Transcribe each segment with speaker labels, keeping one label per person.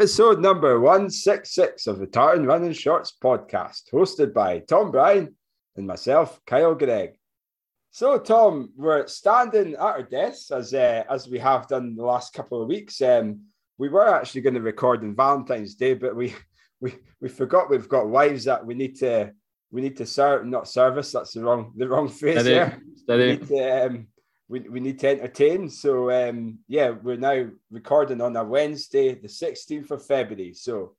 Speaker 1: Episode number 166 of the Tartan Running Shorts podcast, hosted by Tom Bryan and myself, Kyle Greig. So, Tom, we're standing at our desks as uh, as we have done the last couple of weeks. Um, we were actually going to record on Valentine's Day, but we we we forgot we've got wives that we need to we need to serve, not service. That's the wrong the wrong phrase
Speaker 2: Steady.
Speaker 1: there.
Speaker 2: Steady.
Speaker 1: We need to, um, we, we need to entertain. So um, yeah, we're now recording on a Wednesday, the 16th of February. So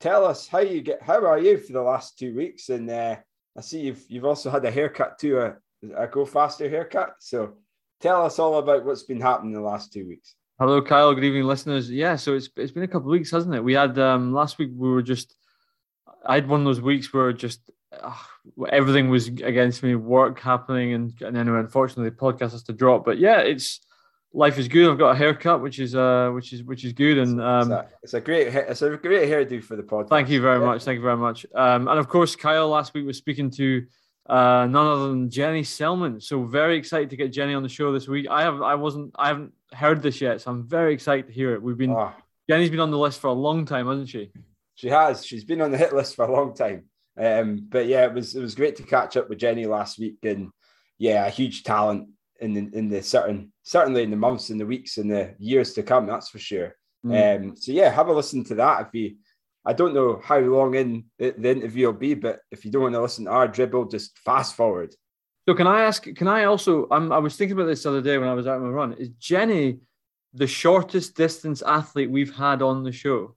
Speaker 1: tell us how you get how are you for the last two weeks? And uh, I see you've you've also had a haircut too, a, a go faster haircut. So tell us all about what's been happening the last two weeks.
Speaker 2: Hello, Kyle. Good evening, listeners. Yeah, so it's it's been a couple of weeks, hasn't it? We had um last week we were just I had one of those weeks where just uh, everything was against me, work happening, and and then unfortunately the podcast has to drop. But yeah, it's life is good. I've got a haircut, which is uh which is which is good, and
Speaker 1: it's,
Speaker 2: um.
Speaker 1: a, it's a great it's a great hairdo for the podcast.
Speaker 2: Thank you very
Speaker 1: Yeah.
Speaker 2: much. Thank you very much. Um, and of course, Kyle last week was speaking to uh, none other than Jenny Selman. So very excited to get Jenny on the show this week. I have I wasn't I haven't heard this yet, so I'm very excited to hear it. We've been
Speaker 1: Oh,
Speaker 2: Jenny's been on the list for a long time, hasn't she?
Speaker 1: She has. She's been on the hit list for a long time. Um, but yeah, it was it was great to catch up with Jenny last week, and yeah, a huge talent in the, in the certain certainly in the months and the weeks and the years to come. That's for sure.
Speaker 2: Mm.
Speaker 1: Um, so yeah, have a listen to that if you. I don't know how long in the, the interview will be, but if you don't want to listen to our dribble, just fast forward.
Speaker 2: So can I ask? Can I also? I'm, I was thinking about this the other day when I was out on my run. Is Jenny the shortest distance athlete we've had on the show?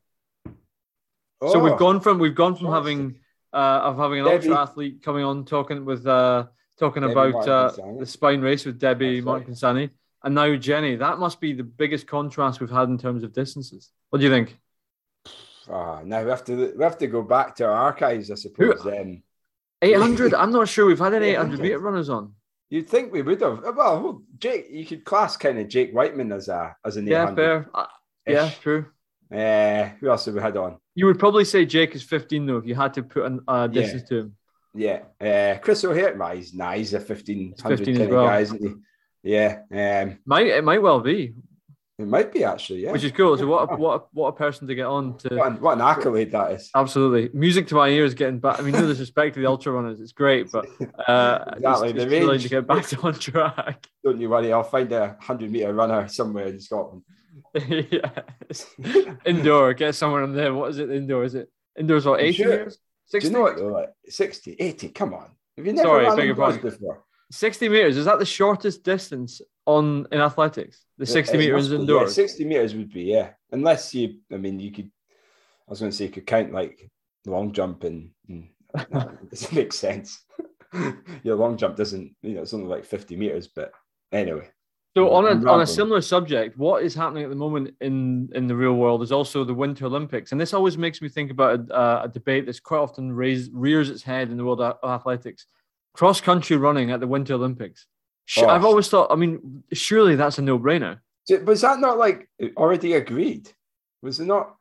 Speaker 2: So
Speaker 1: Oh,
Speaker 2: we've gone from we've gone from having uh, of having an
Speaker 1: Debbie.
Speaker 2: ultra athlete coming on talking with uh, talking
Speaker 1: Debbie
Speaker 2: about uh, the spine race with Debbie
Speaker 1: That's
Speaker 2: Martin
Speaker 1: right.
Speaker 2: And now Jenny. That must be the biggest contrast we've had in terms of distances. What do you think?
Speaker 1: Ah, now we have to we have to go back to our archives, I suppose. Um,
Speaker 2: Eight hundred. I'm not sure we've had any eight hundred meter runners on.
Speaker 1: You'd think we would have. Well, Jake, you could class kind of Jake Wightman as a as an
Speaker 2: Yeah,
Speaker 1: 800.
Speaker 2: fair. Uh, yeah, true.
Speaker 1: Uh, who else have we had on?
Speaker 2: You would probably say Jake is 15 though if you had to put a uh, distance to him.
Speaker 1: Yeah, uh, Chris O'Hare. Nah, he's nah, he's a fifteen hundred
Speaker 2: 15
Speaker 1: kind
Speaker 2: well.
Speaker 1: guy, isn't he? Yeah, um,
Speaker 2: Might it might well be,
Speaker 1: it might be actually. Yeah,
Speaker 2: which is cool. So what a, what a, what a person to get on to.
Speaker 1: what an, what an accolade that is.
Speaker 2: Absolutely, music to my ears. Getting back. I mean, no disrespect to the ultra runners, it's great, but uh,
Speaker 1: Exactly,
Speaker 2: it's,
Speaker 1: the
Speaker 2: it's
Speaker 1: range.
Speaker 2: to get back to on track.
Speaker 1: Don't you worry, I'll find a hundred meter runner somewhere in Scotland.
Speaker 2: yes. Indoor, get somewhere in there. What is it? Indoor? Is it indoors? What eighty
Speaker 1: sure.
Speaker 2: meters?
Speaker 1: Do you know what though? Like 60, 80, come on. Have you never
Speaker 2: Sorry,
Speaker 1: run indoors before?
Speaker 2: 60 meters. Is that the shortest distance on in athletics? The sixty
Speaker 1: It
Speaker 2: meters
Speaker 1: must be, yeah,
Speaker 2: indoors.
Speaker 1: 60 meters would be, yeah. Unless you, I mean, you could, I was going to say, you could count like long jump and, and no, it doesn't make sense. Your long jump doesn't, you know, it's only like 50 meters, but anyway.
Speaker 2: So on a on a similar subject, what is happening at the moment in in the real world is also the Winter Olympics, and this always makes me think about a, uh, a debate that's quite often raised, rears its head in the world of athletics: cross country running at the Winter Olympics.
Speaker 1: Oh.
Speaker 2: I've always thought, I mean, surely that's a no brainer.
Speaker 1: Was that not like already agreed? Was it not,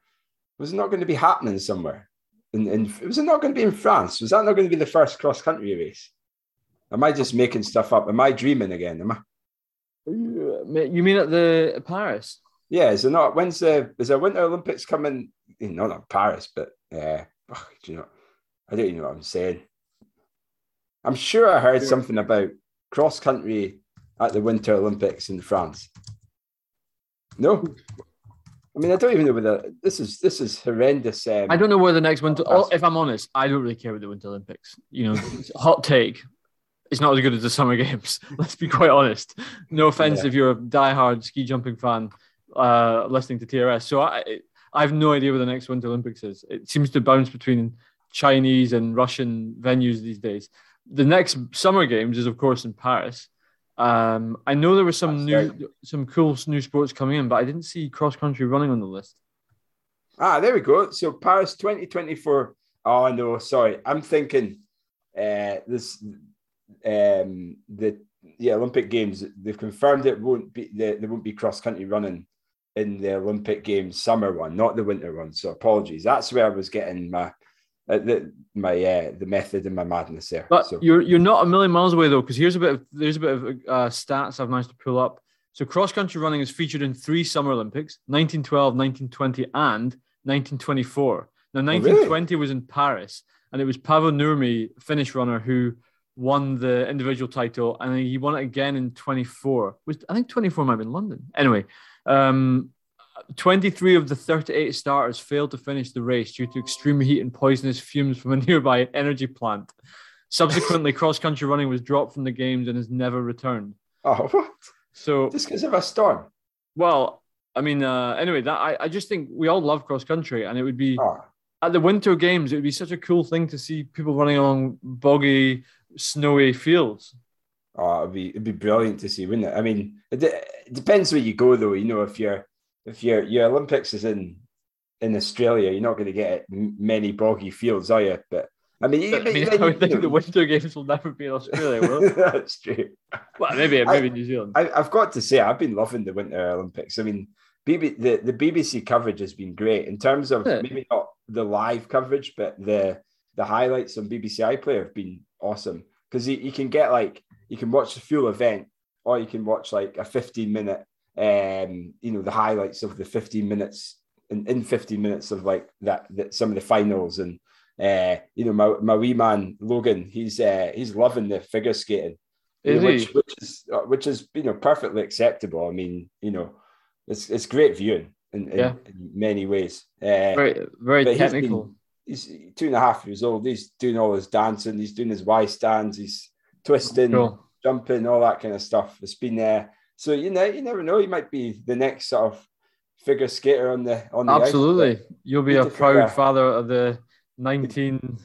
Speaker 1: was it not going to be happening somewhere? In, in, was it not going to be in France? Was that not going to be the first cross country race? Am I just making stuff up? Am I dreaming again? Am I?
Speaker 2: You mean at the Paris?
Speaker 1: Yeah, is it not? When's the is the Winter Olympics coming? eh, Not not Paris, but uh, ugh, do you know? I don't even know what I'm saying. I'm sure I heard something about cross country at the Winter Olympics in France. No, I mean I don't even know whether this is this is horrendous. Um,
Speaker 2: I don't know where the next Winter. Oh, if I'm honest, I don't really care about the Winter Olympics. You know, hot take. It's not as good as the Summer Games. Let's be quite honest. No offense
Speaker 1: Yeah.
Speaker 2: if you're a diehard ski jumping fan uh, listening to TRS. So I, I have no idea where the next Winter Olympics is. It seems to bounce between Chinese and Russian venues these days. The next Summer Games is, of course, in Paris. Um, I know there were some
Speaker 1: That's
Speaker 2: new, some cool new sports coming in, but I didn't see cross country running on the list.
Speaker 1: Ah, there we go. So Paris 2024. Oh no, sorry. I'm thinking uh this um the the Olympic Games, they've confirmed it won't be there, there won't be cross country running in the Olympic Games summer one, not the winter one. So apologies. That's where I was getting my uh, the my uh, the method and my madness there.
Speaker 2: But
Speaker 1: so
Speaker 2: you're you're not a million miles away though, because here's a bit of there's a bit of uh, stats I've managed to pull up. So cross country running is featured in three Summer Olympics: 1912, 1920, and 1924. Now, 1920 oh, really? was in Paris, and it was Pavel Nurmi, Finnish runner, who won the individual title, and he won it again in 24. Was I think 24 might be in London. Anyway, um, 23 of the 38 starters failed to finish the race due to extreme heat and poisonous fumes from a nearby energy plant. Subsequently, cross country running was dropped from the games and has never returned.
Speaker 1: Oh, what?
Speaker 2: So
Speaker 1: just because of a storm.
Speaker 2: Well, I mean, uh, anyway, that I, I just think we all love cross country, and it would be oh. at the winter games. It would be such a cool thing to see people running along boggy, snowy fields.
Speaker 1: Oh, it'd be it'd be brilliant to see, wouldn't it? I mean, it, it depends where you go, though. You know, if you're if your your Olympics is in in Australia, you're not going to get many boggy fields, are you? But I mean,
Speaker 2: I, mean, I would think know, the Winter Games will never be in Australia, will
Speaker 1: That's true.
Speaker 2: Well, maybe maybe I, New Zealand.
Speaker 1: I, have got to say, I've been loving the Winter Olympics. I mean, BB, the, the BBC coverage has been great in terms of yeah. maybe not the live coverage, but the the highlights on BBC iPlayer have been awesome because you, you can get like you can watch the full event or you can watch like a 15 minute um you know the highlights of the 15 minutes in, in 15 minutes of like that, that some of the finals and uh, you know, my, my wee man Logan, he's uh, he's loving the figure skating,
Speaker 2: is
Speaker 1: know, which, which is uh, which is you know perfectly acceptable. I mean, you know, it's it's great viewing in, in, yeah. in many ways.
Speaker 2: Uh, very very technical.
Speaker 1: He's, two and a half years old. He's doing all his dancing. He's doing his Y stands. He's twisting, cool. jumping, all that kind of stuff. It's been there. Uh, so you know, you never know. He might be the next sort of figure skater on the on the
Speaker 2: absolutely. Ice, You'll be a proud father of the 19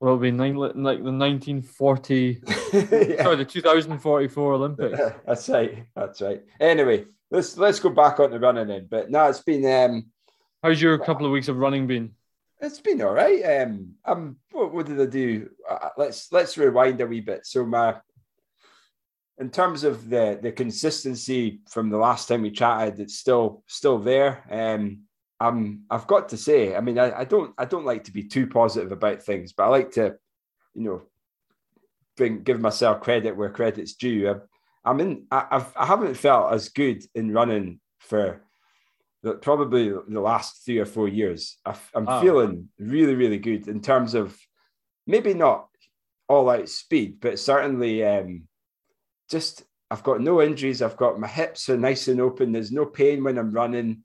Speaker 2: well, it'll be nine, like the 1940, yeah. sorry, the 2044 Olympics.
Speaker 1: that's right. That's right. Anyway, let's let's go back on the running then. But no, it's been. um
Speaker 2: How's your couple of weeks of running been?
Speaker 1: It's been all right. Um, um, what, what did I do? Uh, let's let's rewind a wee bit. So my, in terms of the the consistency from the last time we chatted, it's still still there. Um, I'm I've got to say, I mean, I, I don't I don't like to be too positive about things, but I like to, you know, bring give myself credit where credit's due. I, I'm in. I, I've I haven't felt as good in running for probably the last three or four years. I, am oh. feeling really really good in terms of maybe not all out speed, but certainly um, just I've got no injuries. I've got my hips are nice and open. There's no pain when I'm running.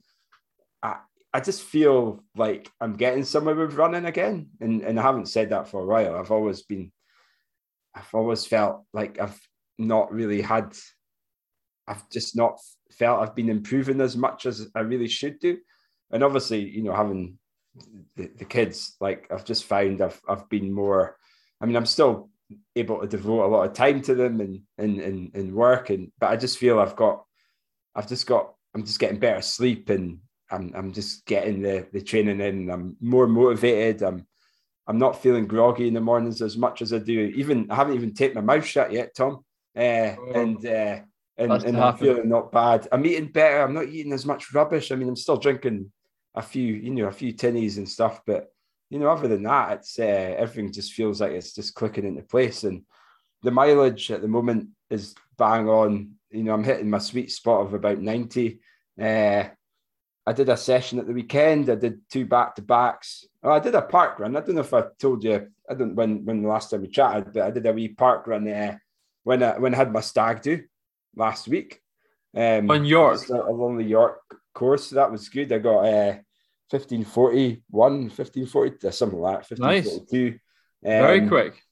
Speaker 1: I just feel like I'm getting somewhere with running again. And, and I haven't said that for a while. I've always been, I've always felt like I've not really had, I've just not felt I've been improving as much as I really should do. And obviously, you know, having the, the kids, like I've just found I've, I've been more, I mean, I'm still able to devote a lot of time to them and, and, and, and work. And, but I just feel I've got, I've just got, I'm just getting better sleep and I'm I'm just getting the the training in. I'm more motivated. I'm I'm not feeling groggy in the mornings as much as I do. Even I haven't even taped my mouth shut yet, Tom. Uh, oh, and uh, and, and I'm feeling not bad. I'm eating better. I'm not eating as much rubbish. I mean, I'm still drinking a few, you know, a few tinnies and stuff, but you know, other than that, it's uh, everything just feels like it's just clicking into place. And the mileage at the moment is bang on. You know, I'm hitting my sweet spot of about 90. Uh, I did a session at the weekend. I did two back to backs. Oh, I did a park run. I don't know if I told you. I don't when when the last time we chatted, but I did a wee park run there when I when I had my stag do last week.
Speaker 2: Um, on York
Speaker 1: along the York course. That was good. I got uh, 1541, 1540, something like that. 1542. Nice.
Speaker 2: Um, Very quick.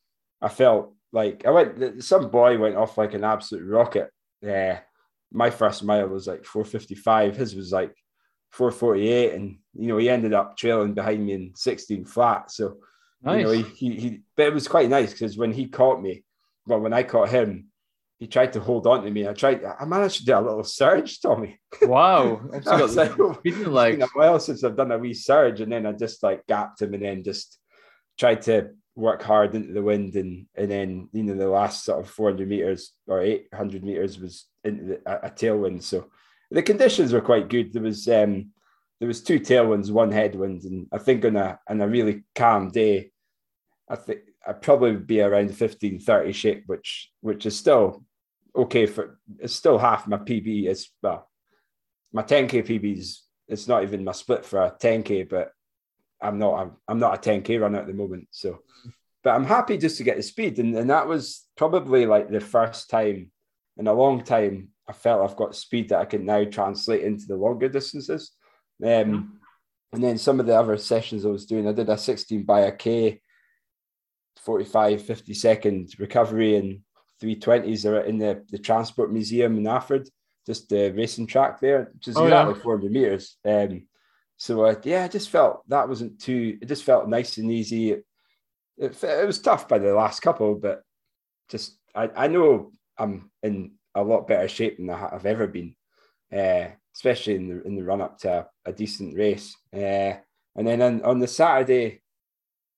Speaker 1: I felt like I went. Some boy went off like an absolute rocket. Yeah, uh, my first mile was like 455. His was like 448 and you know he ended up trailing behind me in 16 flat so nice. you know he, he, he but it was quite nice because when he caught me well when I caught him he tried to hold on to me. I tried I managed to do a little surge Tommy.
Speaker 2: Wow. I've got like,
Speaker 1: like a while since I've done a wee surge and then I just like gapped him and then just tried to work hard into the wind and and then you know the last sort of 400 meters or 800 meters was into the, a, a tailwind. So the conditions were quite good. There was um, there was two tailwinds, one headwind, and I think on a on a really calm day, I think I'd probably be around 15, 30 shape, which which is still okay for it's still half my PB. Is well, my 10k PB is it's not even my split for a 10k, but I'm not I'm, I'm not a 10k runner at the moment. So, but I'm happy just to get the speed, and, and that was probably like the first time in a long time I felt I've got speed that I can now translate into the longer distances. Um. And then some of the other sessions I was doing, I did a 16 by a K, 45, 50 second recovery and 320s are in the, the Transport Museum in Alford, just the racing track there, which is oh, exactly yeah. 400 meters. Um, so uh, yeah, I just felt that wasn't too, it just felt nice and easy. It, it, it was tough by the last couple, but just, I, I know I'm in a lot better shape than I've ever been, uh, especially in the in the run up to a, a decent race. Uh, and then on, on, the Saturday,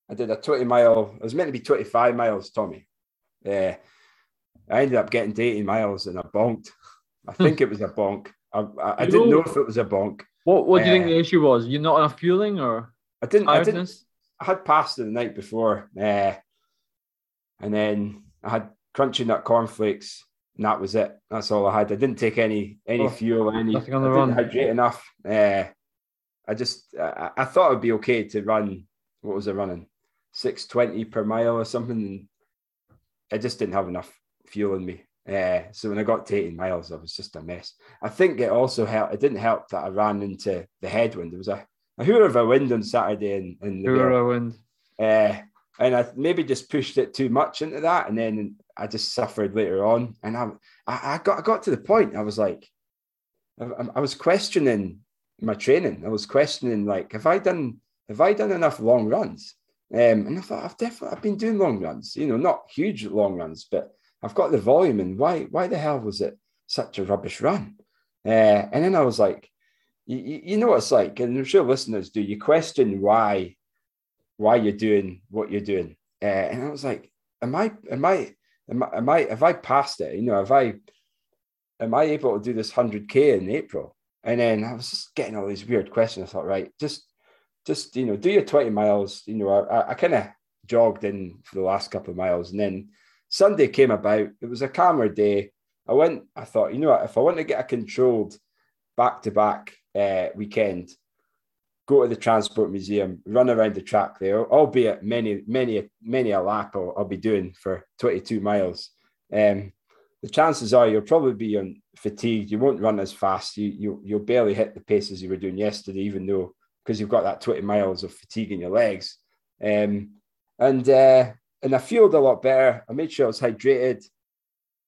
Speaker 1: I did a 20 mile. It was meant to be 25 miles, Tommy. Uh, I ended up getting to 80 miles and I bonked. I hmm. think it was a bonk. I, I, I didn't know, if it was a bonk.
Speaker 2: What What do you think the issue was? You're not enough fueling or?
Speaker 1: I didn't. Tiredness? I didn't. I had passed the night before, uh, and then I had crunchy nut cornflakes and that was it. That's all I had. I didn't take any any oh, fuel, any nothing on the I run. Didn't hydrate enough. Uh, I just I, I, thought it'd be okay to run. What was I running? Six twenty per mile or something. I just didn't have enough fuel in me. Uh, so when I got to 18 miles, I was just a mess. I think it also helped. It didn't help that I ran into the headwind. There was a, a hoover of a wind on Saturday in, in
Speaker 2: the hoover wind.
Speaker 1: Uh, and I maybe just pushed it too much into that, and then I just suffered later on, and I, I, got I got to the point. I was like, I, I was questioning my training. I was questioning like, have I done have I done enough long runs? Um, and I thought I've definitely I've been doing long runs. You know, not huge long runs, but I've got the volume. And why why the hell was it such a rubbish run? Uh, and then I was like, you, know what it's like, and I'm sure listeners do. You question why why you're doing what you're doing. Uh, and I was like, am I am I am I, am I have I passed it? You know, have I am I able to do this 100k in April? And then I was just getting all these weird questions. I thought, right, just just you know, do your 20 miles. You know, I, I kind of jogged in for the last couple of miles, and then Sunday came about. It was a calmer day. I went. I thought, you know what? If I want to get a controlled back to back weekend, go to the transport museum, run around the track there, albeit many, many, many a lap I'll, I'll be doing for 22 miles. Um, the chances are you'll probably be on fatigued. You won't run as fast. You, you you'll barely hit the paces you were doing yesterday, even though because you've got that 20 miles of fatigue in your legs. Um, and uh, and I fueled a lot better. I made sure I was hydrated,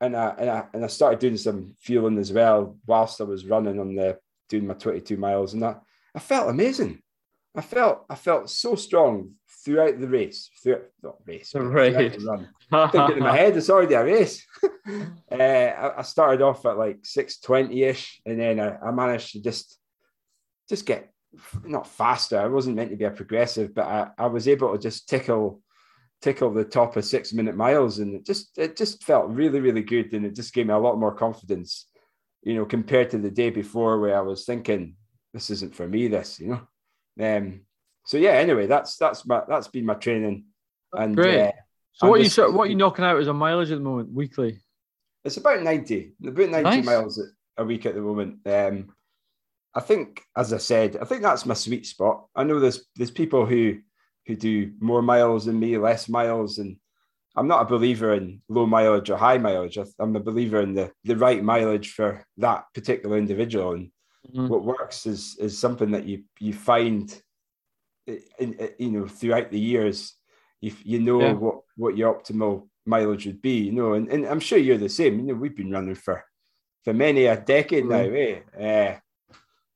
Speaker 1: and I, and I and I started doing some fueling as well whilst I was running on the doing my 22 miles, and that I felt amazing. I felt I felt so strong throughout the race, throughout not race,
Speaker 2: right.
Speaker 1: the run. Thinking in my head, it's already a race. uh, I, I, started off at like six twenty ish, and then I, I, managed to just just get not faster. I wasn't meant to be a progressive, but I, I was able to just tickle tickle the top of six minute miles, and it just it just felt really really good, and it just gave me a lot more confidence, you know, compared to the day before where I was thinking this isn't for me. This, you know. Um, so yeah. Anyway, that's that's my that's been my training. And
Speaker 2: great. Uh, so what you what you knocking out as a mileage at the moment weekly?
Speaker 1: It's about ninety, about ninety nice. miles a week at the moment. Um, I think, as I said, I think that's my sweet spot. I know there's there's people who who do more miles than me, less miles, and I'm not a believer in low mileage or high mileage. I'm a believer in the the right mileage for that particular individual. And Mm-hmm. What works is is something that you you find, in, in, you know, throughout the years. You you know yeah. what what your optimal mileage would be, you know, and, and I'm sure you're the same. You know, we've been running for for many a decade mm-hmm. now, eh? Uh,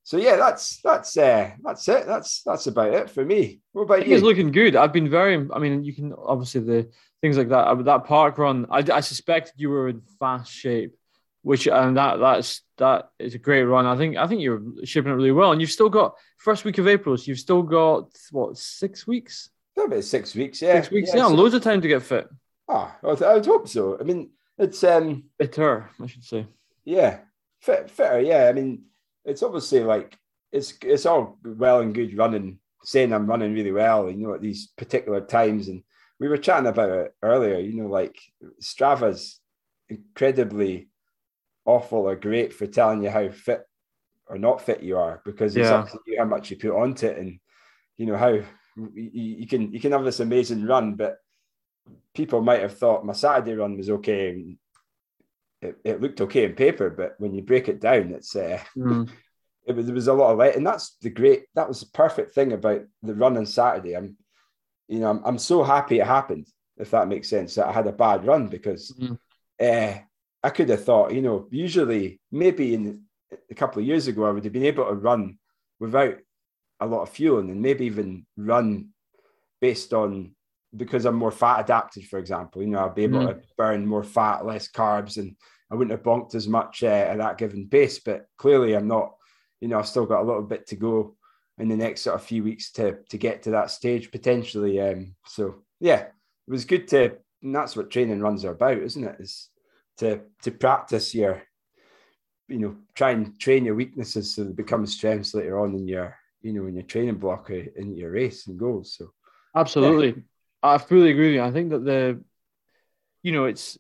Speaker 1: so yeah, that's that's uh, that's it. That's that's about it for me. What about you?
Speaker 2: It's looking good. I've been very. I mean, you can obviously the things like that. That park run. I, I suspected you were in fast shape which and that that's that is a great run. I think I think you're shipping it really well, and you've still got first week of April, so you've still got what six weeks?
Speaker 1: About six weeks, yeah.
Speaker 2: Six weeks, yeah, yeah loads of time to get fit.
Speaker 1: Ah, I would hope so. I mean, it's um
Speaker 2: fitter, I should say.
Speaker 1: Yeah, fit, fitter. Yeah, I mean, it's obviously like it's it's all well and good running, saying I'm running really well, you know, at these particular times, and we were chatting about it earlier. You know, like Strava's incredibly awful or great for telling you how fit or not fit you are because it's
Speaker 2: Yeah.
Speaker 1: up to you how much you put onto it and you know how you, you can you can have this amazing run, but people might have thought my Saturday run was okay. And it, it looked okay in paper, but when you break it down, it's uh,
Speaker 2: Mm.
Speaker 1: it was there was a lot of light, and that's the great. That was the perfect thing about the run on Saturday. I'm, you know, I'm, I'm so happy it happened. If that makes sense, that I had a bad run because
Speaker 2: Mhm.
Speaker 1: uh, I could have thought, you know, usually maybe in a couple of years ago I would have been able to run without a lot of fueling and maybe even run based on because I'm more fat adapted, for example. You know, I'll be able to burn more fat, less carbs, and I wouldn't have bonked as much uh, at that given pace. But clearly, I'm not. You know, I've still got a little bit to go in the next sort of few weeks to to get to that stage potentially. Um, so yeah, it was good to. And that's what training runs are about, isn't it? Is to to practice your, you know, try and train your weaknesses so they become strengths later on in your, you know, in your training block uh, in your race and goals. So
Speaker 2: Absolutely. I fully agree with you. I think that the, you know, it's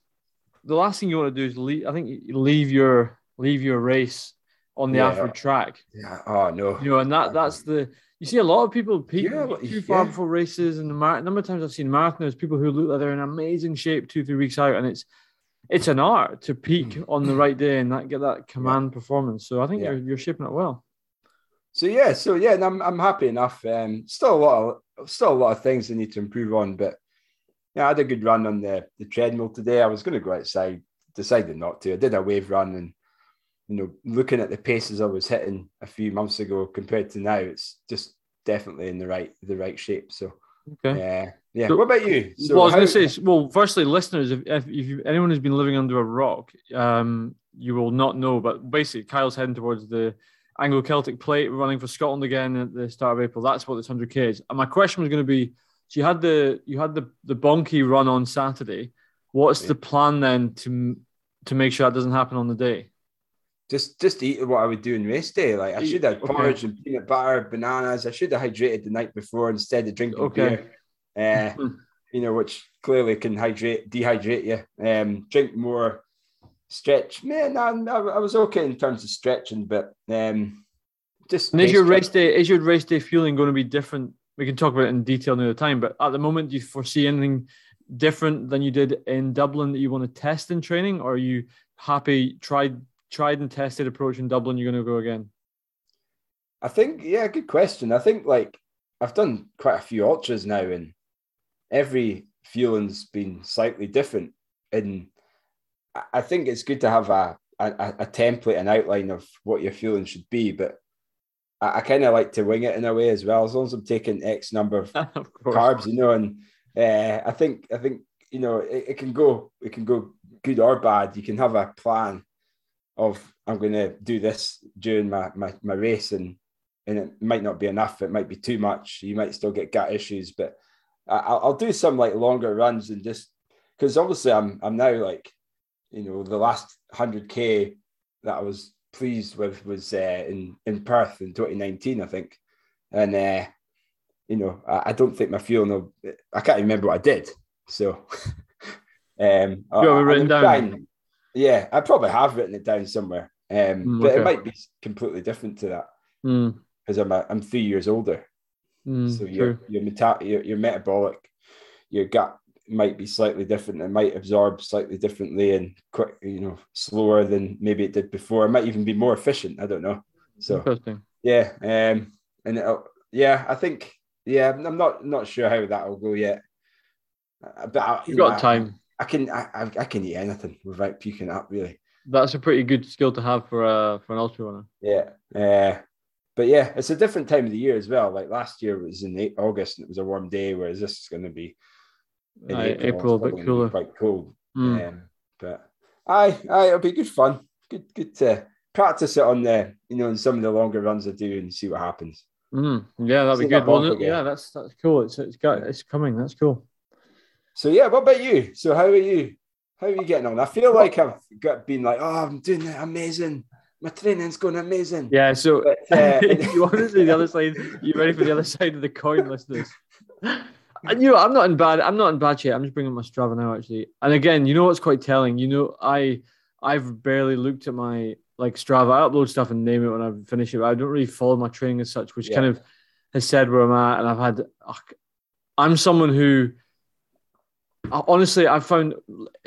Speaker 2: the last thing you want to do is leave. I think leave your leave your race on the
Speaker 1: Yeah.
Speaker 2: Track.
Speaker 1: yeah, oh no,
Speaker 2: You know, and that that's the you see a lot of people peak
Speaker 1: Yeah,
Speaker 2: too far
Speaker 1: yeah.
Speaker 2: before races, and the mar- number of times I've seen marathoners, people who look like they're in amazing shape two three weeks out, and it's it's an art to peak on the right day and that get that command performance. So I think
Speaker 1: Mm. Yeah.
Speaker 2: you're you're shaping it well.
Speaker 1: So yeah, so yeah, and I'm I'm happy enough. Um, still a lot of still a lot of things I need to improve on, but yeah, I had a good run on the the treadmill today. I was going to go outside, decided not to. I did a wave run, and you know, looking at the paces I was hitting a few months ago compared to now, it's just definitely in the right the right shape. So
Speaker 2: Okay.
Speaker 1: yeah, yeah.
Speaker 2: So-
Speaker 1: what about you? So
Speaker 2: well, I was going to say, well, firstly, listeners, if, if, if you, anyone who's been living under a rock, um, you will not know. But basically, Kyle's heading towards the Anglo Celtic Plate, running for Scotland again at the start of April. That's what this hundred k is. And my question was going to be: so you had the you had the the Bonky run on Saturday. What's the plan then to to make sure that doesn't happen on the day?
Speaker 1: just just eat what I would do in race day. Like I should have
Speaker 2: okay.
Speaker 1: porridge and peanut butter, bananas. I should have hydrated the night before instead of drinking
Speaker 2: Okay.
Speaker 1: beer. Uh, you know, which clearly can hydrate, dehydrate you. Um, drink more, stretch. Man, I, I was okay in terms of stretching, but um, just
Speaker 2: And is your race day is your race day feeling going to be different? We can talk about it in detail another time, but at the moment, do you foresee anything different than you did in Dublin that you want to test in training, or are you happy tried tried and tested approach in Dublin? You're going to go again.
Speaker 1: I think, yeah, good question. I think like I've done quite a few ultras now, and every feeling's been slightly different. And I- think it's good to have a a, a template, an outline of what your feeling should be. But I, I kind of like to wing it in a way as well, as long as I'm taking X number of
Speaker 2: of
Speaker 1: carbs, you know. And uh, I think I think you know it, it can go it can go good or bad. You can have a plan of I'm going to do this during my, my my race, and and it might not be enough. It might be too much. You might still get gut issues, but I, I'll, I'll do some like longer runs and just because obviously I'm I'm now like you know the last hundred k that I was pleased with was uh, in in Perth in 2019, I think, and uh, you know I, I don't think my feeling will, I can't remember what I did, so um, I-
Speaker 2: You have
Speaker 1: I'm
Speaker 2: written down?
Speaker 1: yeah, I probably have written it down somewhere, um,
Speaker 2: Mm,
Speaker 1: but
Speaker 2: okay.
Speaker 1: it might be completely different to that
Speaker 2: Mm,
Speaker 1: because I'm a, I'm three years older.
Speaker 2: mm,
Speaker 1: so your
Speaker 2: true.
Speaker 1: your, meta- your your metabolic, your gut might be slightly different. It might absorb slightly differently and quick, you know, slower than maybe it did before. It might even be more efficient. I don't know. So
Speaker 2: Interesting.
Speaker 1: yeah, um, and it'll, yeah, I think yeah, I'm not not sure how that will go yet. Uh, But I,
Speaker 2: You've
Speaker 1: you know,
Speaker 2: got time.
Speaker 1: I, I can I, I can eat anything without puking up. Really.
Speaker 2: That's a pretty good skill to have for a for an ultra runner.
Speaker 1: Yeah. Uh, but yeah, it's a different time of the year as well. Like last year was in August and it was a warm day, whereas this is going to be in
Speaker 2: Aye,
Speaker 1: April,
Speaker 2: April, a bit
Speaker 1: probably gonna be
Speaker 2: cooler.
Speaker 1: quite cold.
Speaker 2: Mm.
Speaker 1: Um, but aye, aye, it'll be good fun. Good, good to practice it on the, you know, in some of the longer runs I do and see what happens.
Speaker 2: Mm, yeah, that'd be good.
Speaker 1: that
Speaker 2: Well,
Speaker 1: bump
Speaker 2: no-
Speaker 1: again.
Speaker 2: yeah, that's that's cool. It's it's got it's coming. That's cool.
Speaker 1: So yeah, what about you? So how are you? How are you getting on? I feel like I've got been like, oh, I'm doing it amazing. My training's going amazing.
Speaker 2: Yeah. So
Speaker 1: But, uh,
Speaker 2: you want to see the other side? You ready for the other side of the coin, listeners? You know, I'm not in bad. I'm not in bad shape. I'm just bringing my Strava now, actually. And again, you know what's quite telling? You know, I I've barely looked at my like Strava. I upload stuff and name it when I finish it. But I don't really follow my training as such, which
Speaker 1: Yeah.
Speaker 2: kind of has said where I'm at. And I've had, I'm someone who, honestly, I've found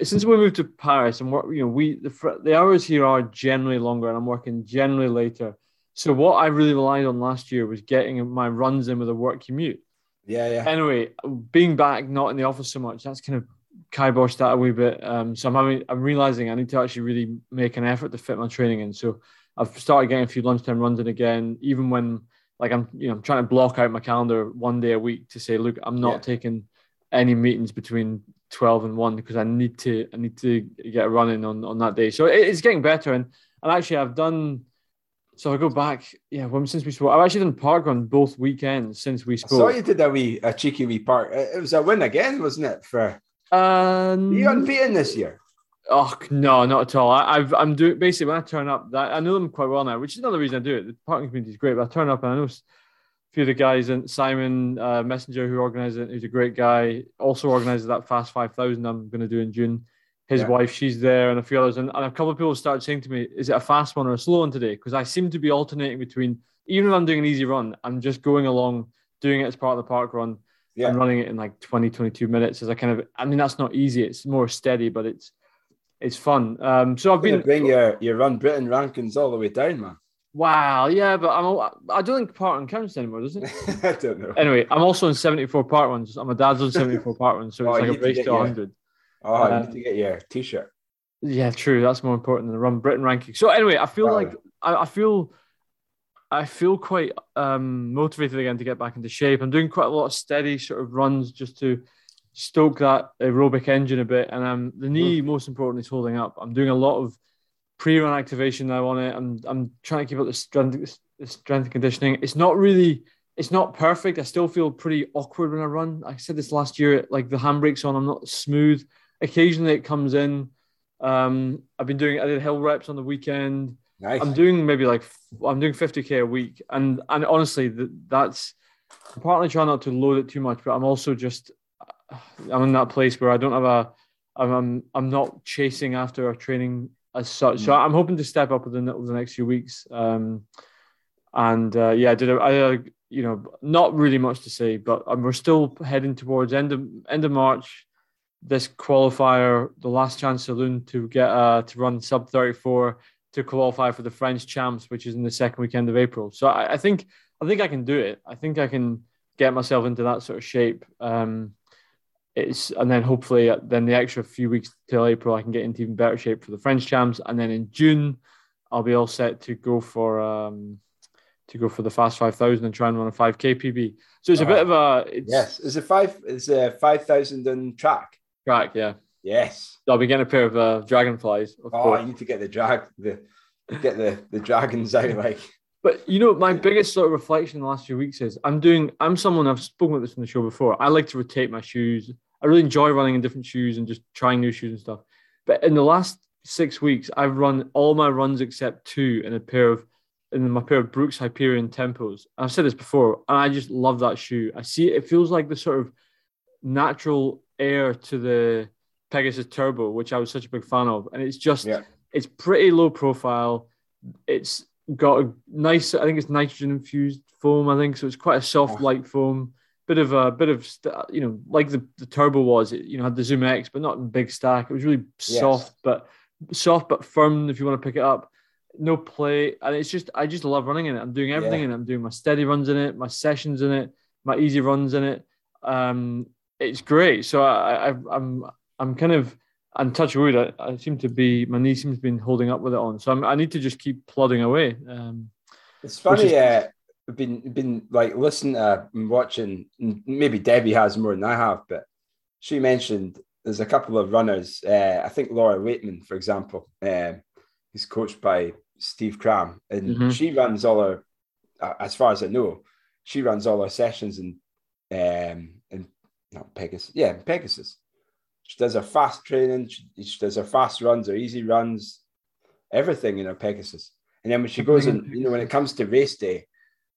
Speaker 2: since we moved to Paris and work, you know, we the, the hours here are generally longer, and I'm working generally later. So what I really relied on last year was getting my runs in with a work commute.
Speaker 1: Yeah, yeah.
Speaker 2: Anyway, being back not in the office so much, that's kind of kiboshed that a wee bit. Um, so I'm having, I'm realizing I need to actually really make an effort to fit my training in. So I've started getting a few lunchtime runs in again, even when like I'm, you know, I'm trying to block out my calendar one day a week to say, look, I'm not
Speaker 1: Yeah.
Speaker 2: taking any meetings between 12 and 1 because I need to I need to get running on, on that day. So it- it's getting better. And and actually I've done so I go back, yeah, when since we spoke, I've actually done park run both weekends since we
Speaker 1: I saw you did a wee, a cheeky wee park. It was a win again, wasn't it? For
Speaker 2: Um,
Speaker 1: you unbeaten this year?
Speaker 2: Oh no, not at all. I, I've I'm doing basically when I turn up, that I know them quite well now, which is another reason I do it. The park run community is great, but I turn up and I know a few of the guys and Simon uh, Messenger who organizes it, who's a great guy, also organizes that Fast Five Thousand I'm going to do in June. His
Speaker 1: Yeah.
Speaker 2: wife, she's there, and a few others, and, and a couple of people started saying to me, "Is it a fast one or a slow one today?" Because I seem to be alternating between, even if I'm doing an easy run, I'm just going along, doing it as part of the park run,
Speaker 1: Yeah.
Speaker 2: and running it in like 20, 22 minutes as I kind of, I mean, that's not easy. It's more steady, but it's, it's fun. Um, so I've been,
Speaker 1: bring your your run Britain rankings all the way down, man.
Speaker 2: wow, yeah, but I'm, I don't think park run counts anymore, does it?
Speaker 1: I don't know.
Speaker 2: anyway, I'm also in 74 park runs. My dad's on 74 park runs, so
Speaker 1: Oh,
Speaker 2: it's
Speaker 1: you
Speaker 2: like a race to
Speaker 1: your-
Speaker 2: 100.
Speaker 1: Oh, you
Speaker 2: Uh,
Speaker 1: need to get your t-shirt.
Speaker 2: Yeah, true. That's more important than the run Britain ranking. So anyway, I feel
Speaker 1: Wow.
Speaker 2: like I, I feel I feel quite um, motivated again to get back into shape. I'm doing quite a lot of steady sort of runs just to stoke that aerobic engine a bit. And um, the knee, most important, is holding up. I'm doing a lot of pre-run activation now on it. I'm I'm trying to keep up the strength the strength and conditioning. It's not really it's not perfect. I still feel pretty awkward when I run. I said this last year, like the handbrake's on, I'm not smooth. Occasionally it comes in. Um, I've been doing I did hill reps on the weekend.
Speaker 1: Nice.
Speaker 2: I'm doing maybe like I'm doing 50k a week, and and honestly, that that's I'm partly trying not to load it too much, but I'm also just I'm in that place where I don't have a I'm I'm, I'm not chasing after a training as such. So I'm hoping to step up within the, next few weeks. Um, and uh, yeah, I did a, I did a, you know not really much to say, but um, we're still heading towards end of end of March. This qualifier, the last chance saloon to get uh, to run sub 34 to qualify for the French champs, which is in the second weekend of April. So I, I think I think I can do it. I think I can get myself into that sort of shape. Um, it's and then hopefully uh, then the extra few weeks till April I can get into even better shape for the French champs, and then in June I'll be all set to go for um, to go for the fast five thousand and try and run a five k PB. So it's a bit of a it's
Speaker 1: yes. Is it five? Is it five thousand on track?
Speaker 2: Track, yeah.
Speaker 1: Yes.
Speaker 2: I'll be getting a pair of uh, dragonflies, of
Speaker 1: Oh,
Speaker 2: course.
Speaker 1: you need to get the drag the get the the dragons out. Like
Speaker 2: But you know, my biggest sort of reflection in the last few weeks is I'm doing. I'm someone I've spoken about this on the show before. I like to rotate my shoes. I really enjoy running in different shoes and just trying new shoes and stuff. But in the last six weeks, I've run all my runs except two in a pair of in my pair of Brooks Hyperion Tempos. I've said this before, and I just love that shoe. I see it, it feels like the sort of natural heir to the Pegasus Turbo, which I was such a big fan of, and it's just
Speaker 1: Yeah.
Speaker 2: it's pretty low profile. It's got a nice, I think it's nitrogen infused foam. I think so. It's quite a soft, light foam. Bit of a bit of you know, like the, the turbo was. It you know had the Zoom X, but not in big stack. It was really
Speaker 1: Yes.
Speaker 2: soft, but soft but firm. If you want to pick it up, no play, and it's just I just love running in it. I'm doing everything
Speaker 1: Yeah.
Speaker 2: in it. I'm doing my steady runs in it, my sessions in it, my easy runs in it. Um, it's great. So I, I I'm I'm kind of and touch wood, I, I seem to be my knee seems to be holding up with it on. So I'm, I need to just keep plodding away. Um,
Speaker 1: it's funny.
Speaker 2: Is-
Speaker 1: uh, I've been been like listening to and watching. Maybe Debbie has more than I have, but she mentioned there's a couple of runners. Uh, I think Laura Weightman, for example, um, is coached by Steve Cram, and
Speaker 2: Mhm.
Speaker 1: she runs all her. uh, As far as I know, she runs all her sessions and um not Pegasus, yeah, Pegasus. She does her fast training. She, she does her fast runs, her easy runs, everything in her Pegasus. And then when she goes and you know, when it comes to race day,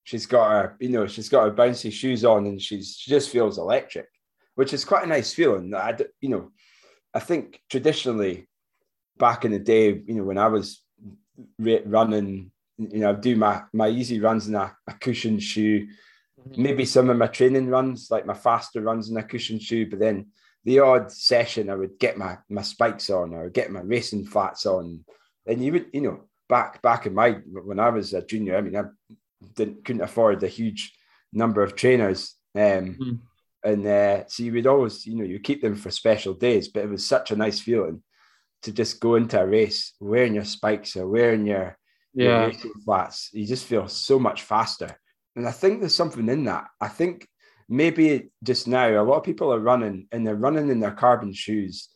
Speaker 1: she's got her, you know, she's got her bouncy shoes on, and she's she just feels electric, which is quite a nice feeling. I, you know, I think traditionally, back in the day, you know, when I was running. You know, I do my my easy runs in a, a cushion shoe. Mm-hmm. Maybe some of my training runs, like my faster runs in a cushion shoe. But then the odd session, I would get my my spikes on or get my racing flats on. And you would, you know, back back in my when I was a junior, I mean, I didn't couldn't afford a huge number of trainers. Um, mm. And uh, so you would always, you know, you keep them for special days, but it was such a nice feeling to just go into a race wearing your spikes or wearing your,
Speaker 2: yeah.
Speaker 1: your flats. You just feel so much faster. And I think there's something in that. I think maybe just now a lot of people are running and they're running in their carbon shoes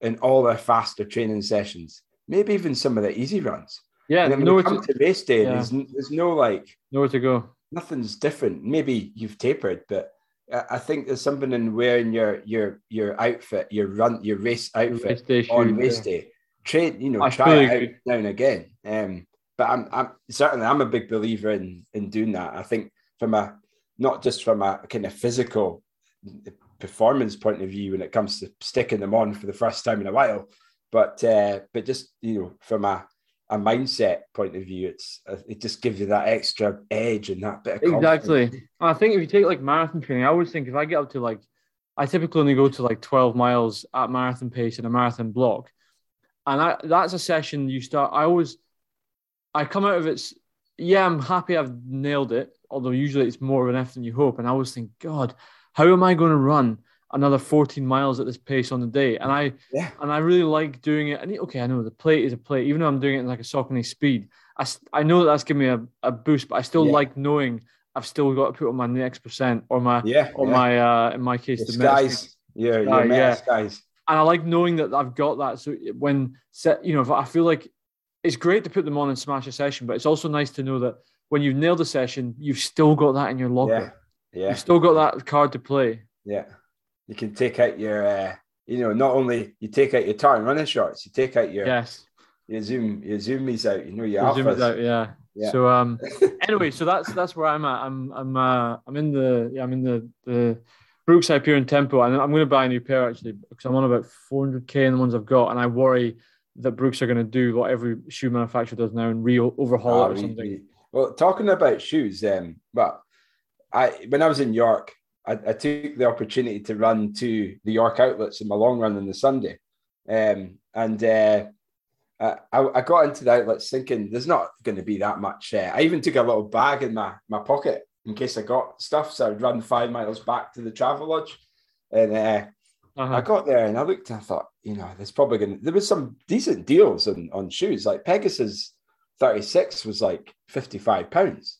Speaker 1: in all their faster training sessions, maybe even some of the easy runs.
Speaker 2: Yeah,
Speaker 1: and then when come to, to race day, yeah. there's, there's no like
Speaker 2: nowhere to go.
Speaker 1: Nothing's different. Maybe you've tapered, but I think there's something in wearing your your your outfit, your run, your race outfit race on race day. Trade, you know, I try it out now and again. Um, but I'm, I'm certainly I'm a big believer in in doing that. I think from a not just from a kind of physical performance point of view when it comes to sticking them on for the first time in a while, but uh, but just you know from a a mindset point of view, it's uh, it just gives you that extra edge and that bit
Speaker 2: exactly. I think if you take like marathon training, I always think if I get up to like, I typically only go to like twelve miles at marathon pace in a marathon block, and I, that's a session you start. I always, I come out of it. Yeah, I'm happy I've nailed it. Although usually it's more of an effort than you hope, and I always think, God, how am I going to run? another 14 miles at this pace on the day. And I
Speaker 1: yeah.
Speaker 2: and I really like doing it. And okay, I know the plate is a plate, even though I'm doing it in like a Saucony speed. I, I know that that's giving me a, a boost, but I still yeah. like knowing I've still got to put on my next percent or my
Speaker 1: yeah
Speaker 2: or
Speaker 1: yeah.
Speaker 2: my uh in my case
Speaker 1: the, the skies. Yeah,
Speaker 2: uh, yeah.
Speaker 1: skies.
Speaker 2: And I like knowing that I've got that. So when set, you know, I feel like it's great to put them on and smash a session, but it's also nice to know that when you've nailed a session, you've still got that in your locker.
Speaker 1: Yeah. yeah.
Speaker 2: You've still got that card to play.
Speaker 1: Yeah you can take out your, uh, you know, not only you take out your tartan running shorts, you take out your
Speaker 2: yes,
Speaker 1: your zoom, your zoomies out. You know, your, your
Speaker 2: zoomies out, yeah. yeah. So um, anyway, so that's that's where I'm at. I'm I'm uh, I'm in the yeah I'm in the the Brooks Hyperion Tempo, and I'm going to buy a new pair actually because I'm on about 400k in the ones I've got, and I worry that Brooks are going to do what every shoe manufacturer does now and re overhaul oh, it or something.
Speaker 1: well, talking about shoes, um, but I when I was in York, I, I, took the opportunity to run to the York outlets in my long run on the Sunday. Um, and uh, I, I, got into the outlets thinking there's not going to be that much. Uh, I even took a little bag in my, my pocket in case I got stuff. So I'd run five miles back to the travel lodge. And uh, uh-huh. I got there and I looked and I thought, you know, there's probably going to, there was some decent deals on, on shoes. Like Pegasus 36 was like 55 pounds,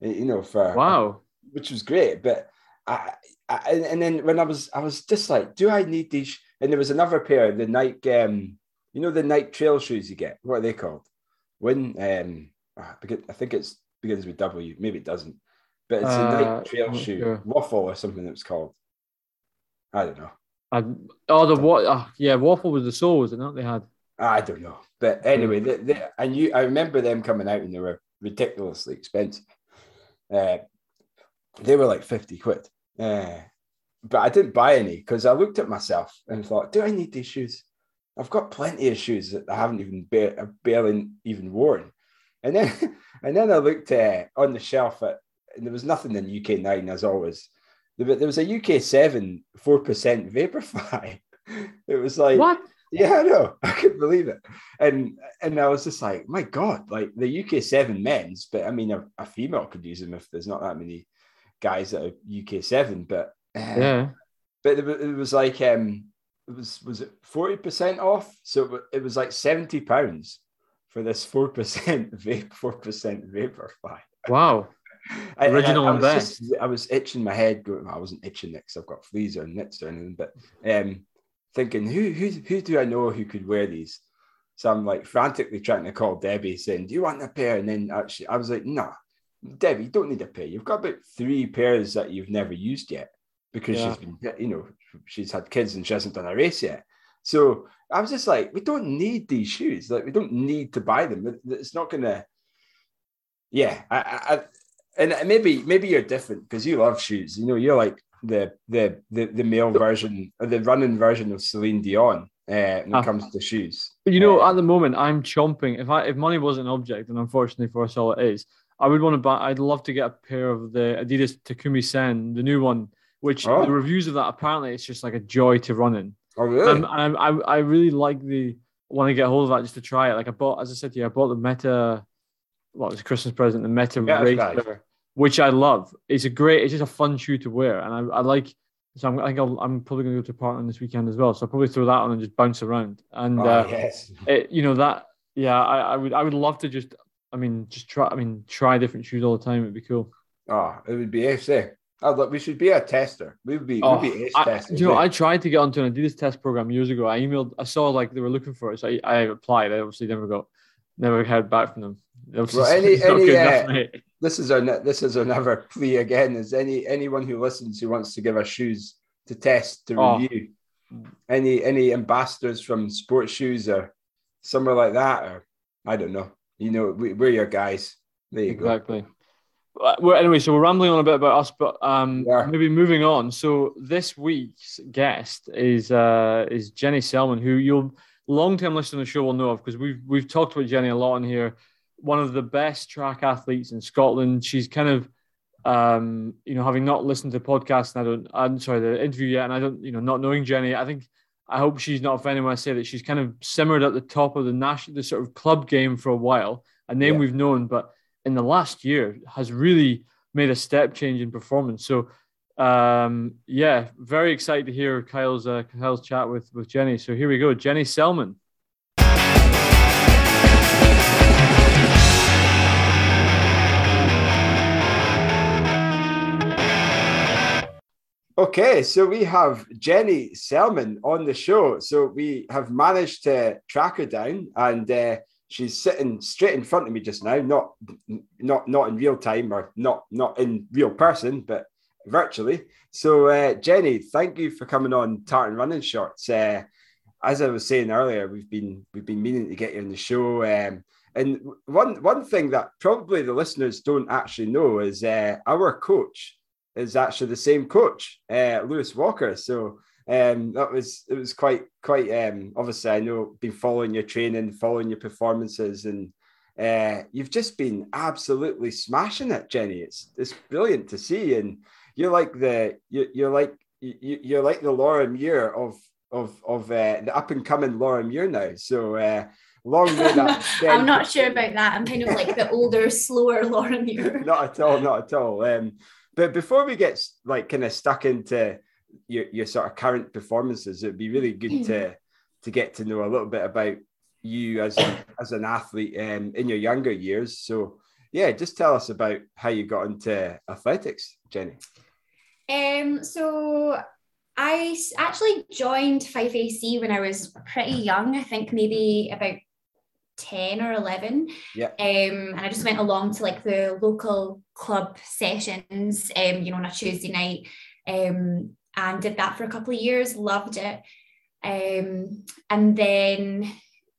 Speaker 1: you know, for,
Speaker 2: wow,
Speaker 1: which was great. But I, I, and then when I was, I was just like, do I need these? And there was another pair, the Nike, um, you know, the Nike trail shoes you get. What are they called? When um, ah, I think it's begins with W. Maybe it doesn't, but it's a uh, Nike trail shoe, sure. waffle or something it's called. I don't know.
Speaker 2: I, oh, the what? Uh, yeah, waffle was the sole, was it not? They had.
Speaker 1: I don't know, but anyway, they, they, I knew I remember them coming out and they were ridiculously expensive. Uh, they were like 50 quid. Uh, but I didn't buy any because I looked at myself and thought, do I need these shoes? I've got plenty of shoes that I haven't even ba- barely even worn. And then and then I looked uh, on the shelf at, and there was nothing in UK nine as always. There, there was a UK seven four percent Vaporfly. it was like
Speaker 2: what?
Speaker 1: Yeah, I know. I couldn't believe it. And and I was just like, my God, like the UK seven men's, but I mean a, a female could use them if there's not that many guys that are UK seven, but
Speaker 2: uh, yeah,
Speaker 1: but it, it, was like um, it was was it forty percent off? So it was like seventy pounds for this four percent vape, four percent Vaporfly.
Speaker 2: Wow.
Speaker 1: I, Original I, I, was just, I was itching my head. Going, I wasn't itching it because I've got fleas or nits or anything, but um, thinking who who who do I know who could wear these? So I'm like frantically trying to call Debbie, saying, "Do you want a pair?" And then actually, I was like, "No, nah, Debbie, you don't need a pair. You've got about three pairs that you've never used yet because yeah. she's been, you know, she's had kids and she hasn't done a race yet. So I was just like, we don't need these shoes. Like, we don't need to buy them. It's not gonna. Yeah, I, I and maybe maybe you're different because you love shoes. You know, you're like the the the, the male version or the running version of Celine Dion. uh, when it
Speaker 2: Ah.
Speaker 1: comes to shoes.
Speaker 2: You know,
Speaker 1: Uh,
Speaker 2: at the moment, I'm chomping. If I if money was an object, and unfortunately for us all it is, I would want to buy. I'd love to get a pair of the Adidas Takumi Sen, the new one. Which
Speaker 1: Oh.
Speaker 2: the reviews of that apparently it's just like a joy to run in.
Speaker 1: oh, really?
Speaker 2: Um, and I, I I really like the want to get hold of that just to try it. Like I bought, as I said to you, I bought the Meta. What was a Christmas present? The Meta
Speaker 1: Yeah.
Speaker 2: Racer, which I love. It's a great. It's just a fun shoe to wear, and I, I like. So I'm, I think I'll, I'm probably going to go to park run this weekend as well. So I'll probably throw that on and just bounce around. And
Speaker 1: oh,
Speaker 2: uh,
Speaker 1: yes.
Speaker 2: it, you know that yeah I, I would i would love to just i mean just try i mean try different shoes all the time it'd be cool
Speaker 1: Oh, it would be ace. Eh? Oh, look, we should be a tester. We would be,
Speaker 2: oh,
Speaker 1: we'd be ace
Speaker 2: I,
Speaker 1: testers.
Speaker 2: you know
Speaker 1: eh?
Speaker 2: i tried to get onto an adidas test program years ago i emailed i saw like they were looking for it so i, I applied i obviously never got never heard back from them Obviously,
Speaker 1: Well, any- any, uh,
Speaker 2: enough,
Speaker 1: this is our this is another plea again. Is any anyone who listens who wants to give us shoes to test to
Speaker 2: Oh.
Speaker 1: review? Any any ambassadors from sports shoes or somewhere like that, or I don't know. You know, we, we're your guys. There you go.
Speaker 2: exactly Uh, well, anyway, so we're rambling on a bit about us, but um,
Speaker 1: Yeah.
Speaker 2: maybe moving on. So this week's guest is uh, is Jenny Selman, who you'll long term listener to the show will know of because we've we've talked about Jenny a lot in here. One of the best track athletes in Scotland. She's kind of um, you know, having not listened to the podcast and I don't, I'm sorry, the interview yet, and I don't, you know, not knowing Jenny, I think I hope she's not offended when I say that she's kind of simmered at the top of the national, the sort of club game for a while, a name
Speaker 1: Yeah.
Speaker 2: we've known, but in the last year has really made a step change in performance. So, um, yeah, very excited to hear Kyle's uh, Kyle's chat with with Jenny. So here we go, Jenny Selman.
Speaker 1: Okay, so we have Jenny Selman on the show. So we have managed to track her down, and uh, she's sitting straight in front of me just now. Not, not, not in real time, or not, not in real person, but virtually. So, uh, Jenny, thank you for coming on Tartan Running Shorts. Uh, as I was saying earlier, we've been we've been meaning to get you on the show. Um, and one one thing that probably the listeners don't actually know is uh, our coach is actually the same coach, uh, Lewis Walker. So um, that was it was quite quite um, obviously I know been following your training, following your performances, and uh, you've just been absolutely smashing it, Jenny. It's it's brilliant to see, and you're like the you, you're like you, you're like the Laura Muir of of of uh, the up and coming Laura Muir now. So. Uh, Long may that
Speaker 3: I'm not sure about that. I'm kind of like the older, slower Laura Muir.
Speaker 1: not at all, not at all. Um, but before we get like kind of stuck into your, your sort of current performances, it'd be really good to to get to know a little bit about you as a, as an athlete um, in your younger years. So yeah, just tell us about how you got into athletics, Jenny.
Speaker 3: Um, so I actually joined Fife AC when I was pretty young. I think maybe about 10 or 11.
Speaker 1: Yeah.
Speaker 3: Um, and I just went along to like the local club sessions, um, you know, on a Tuesday night, um, and did that for a couple of years, loved it. Um, and then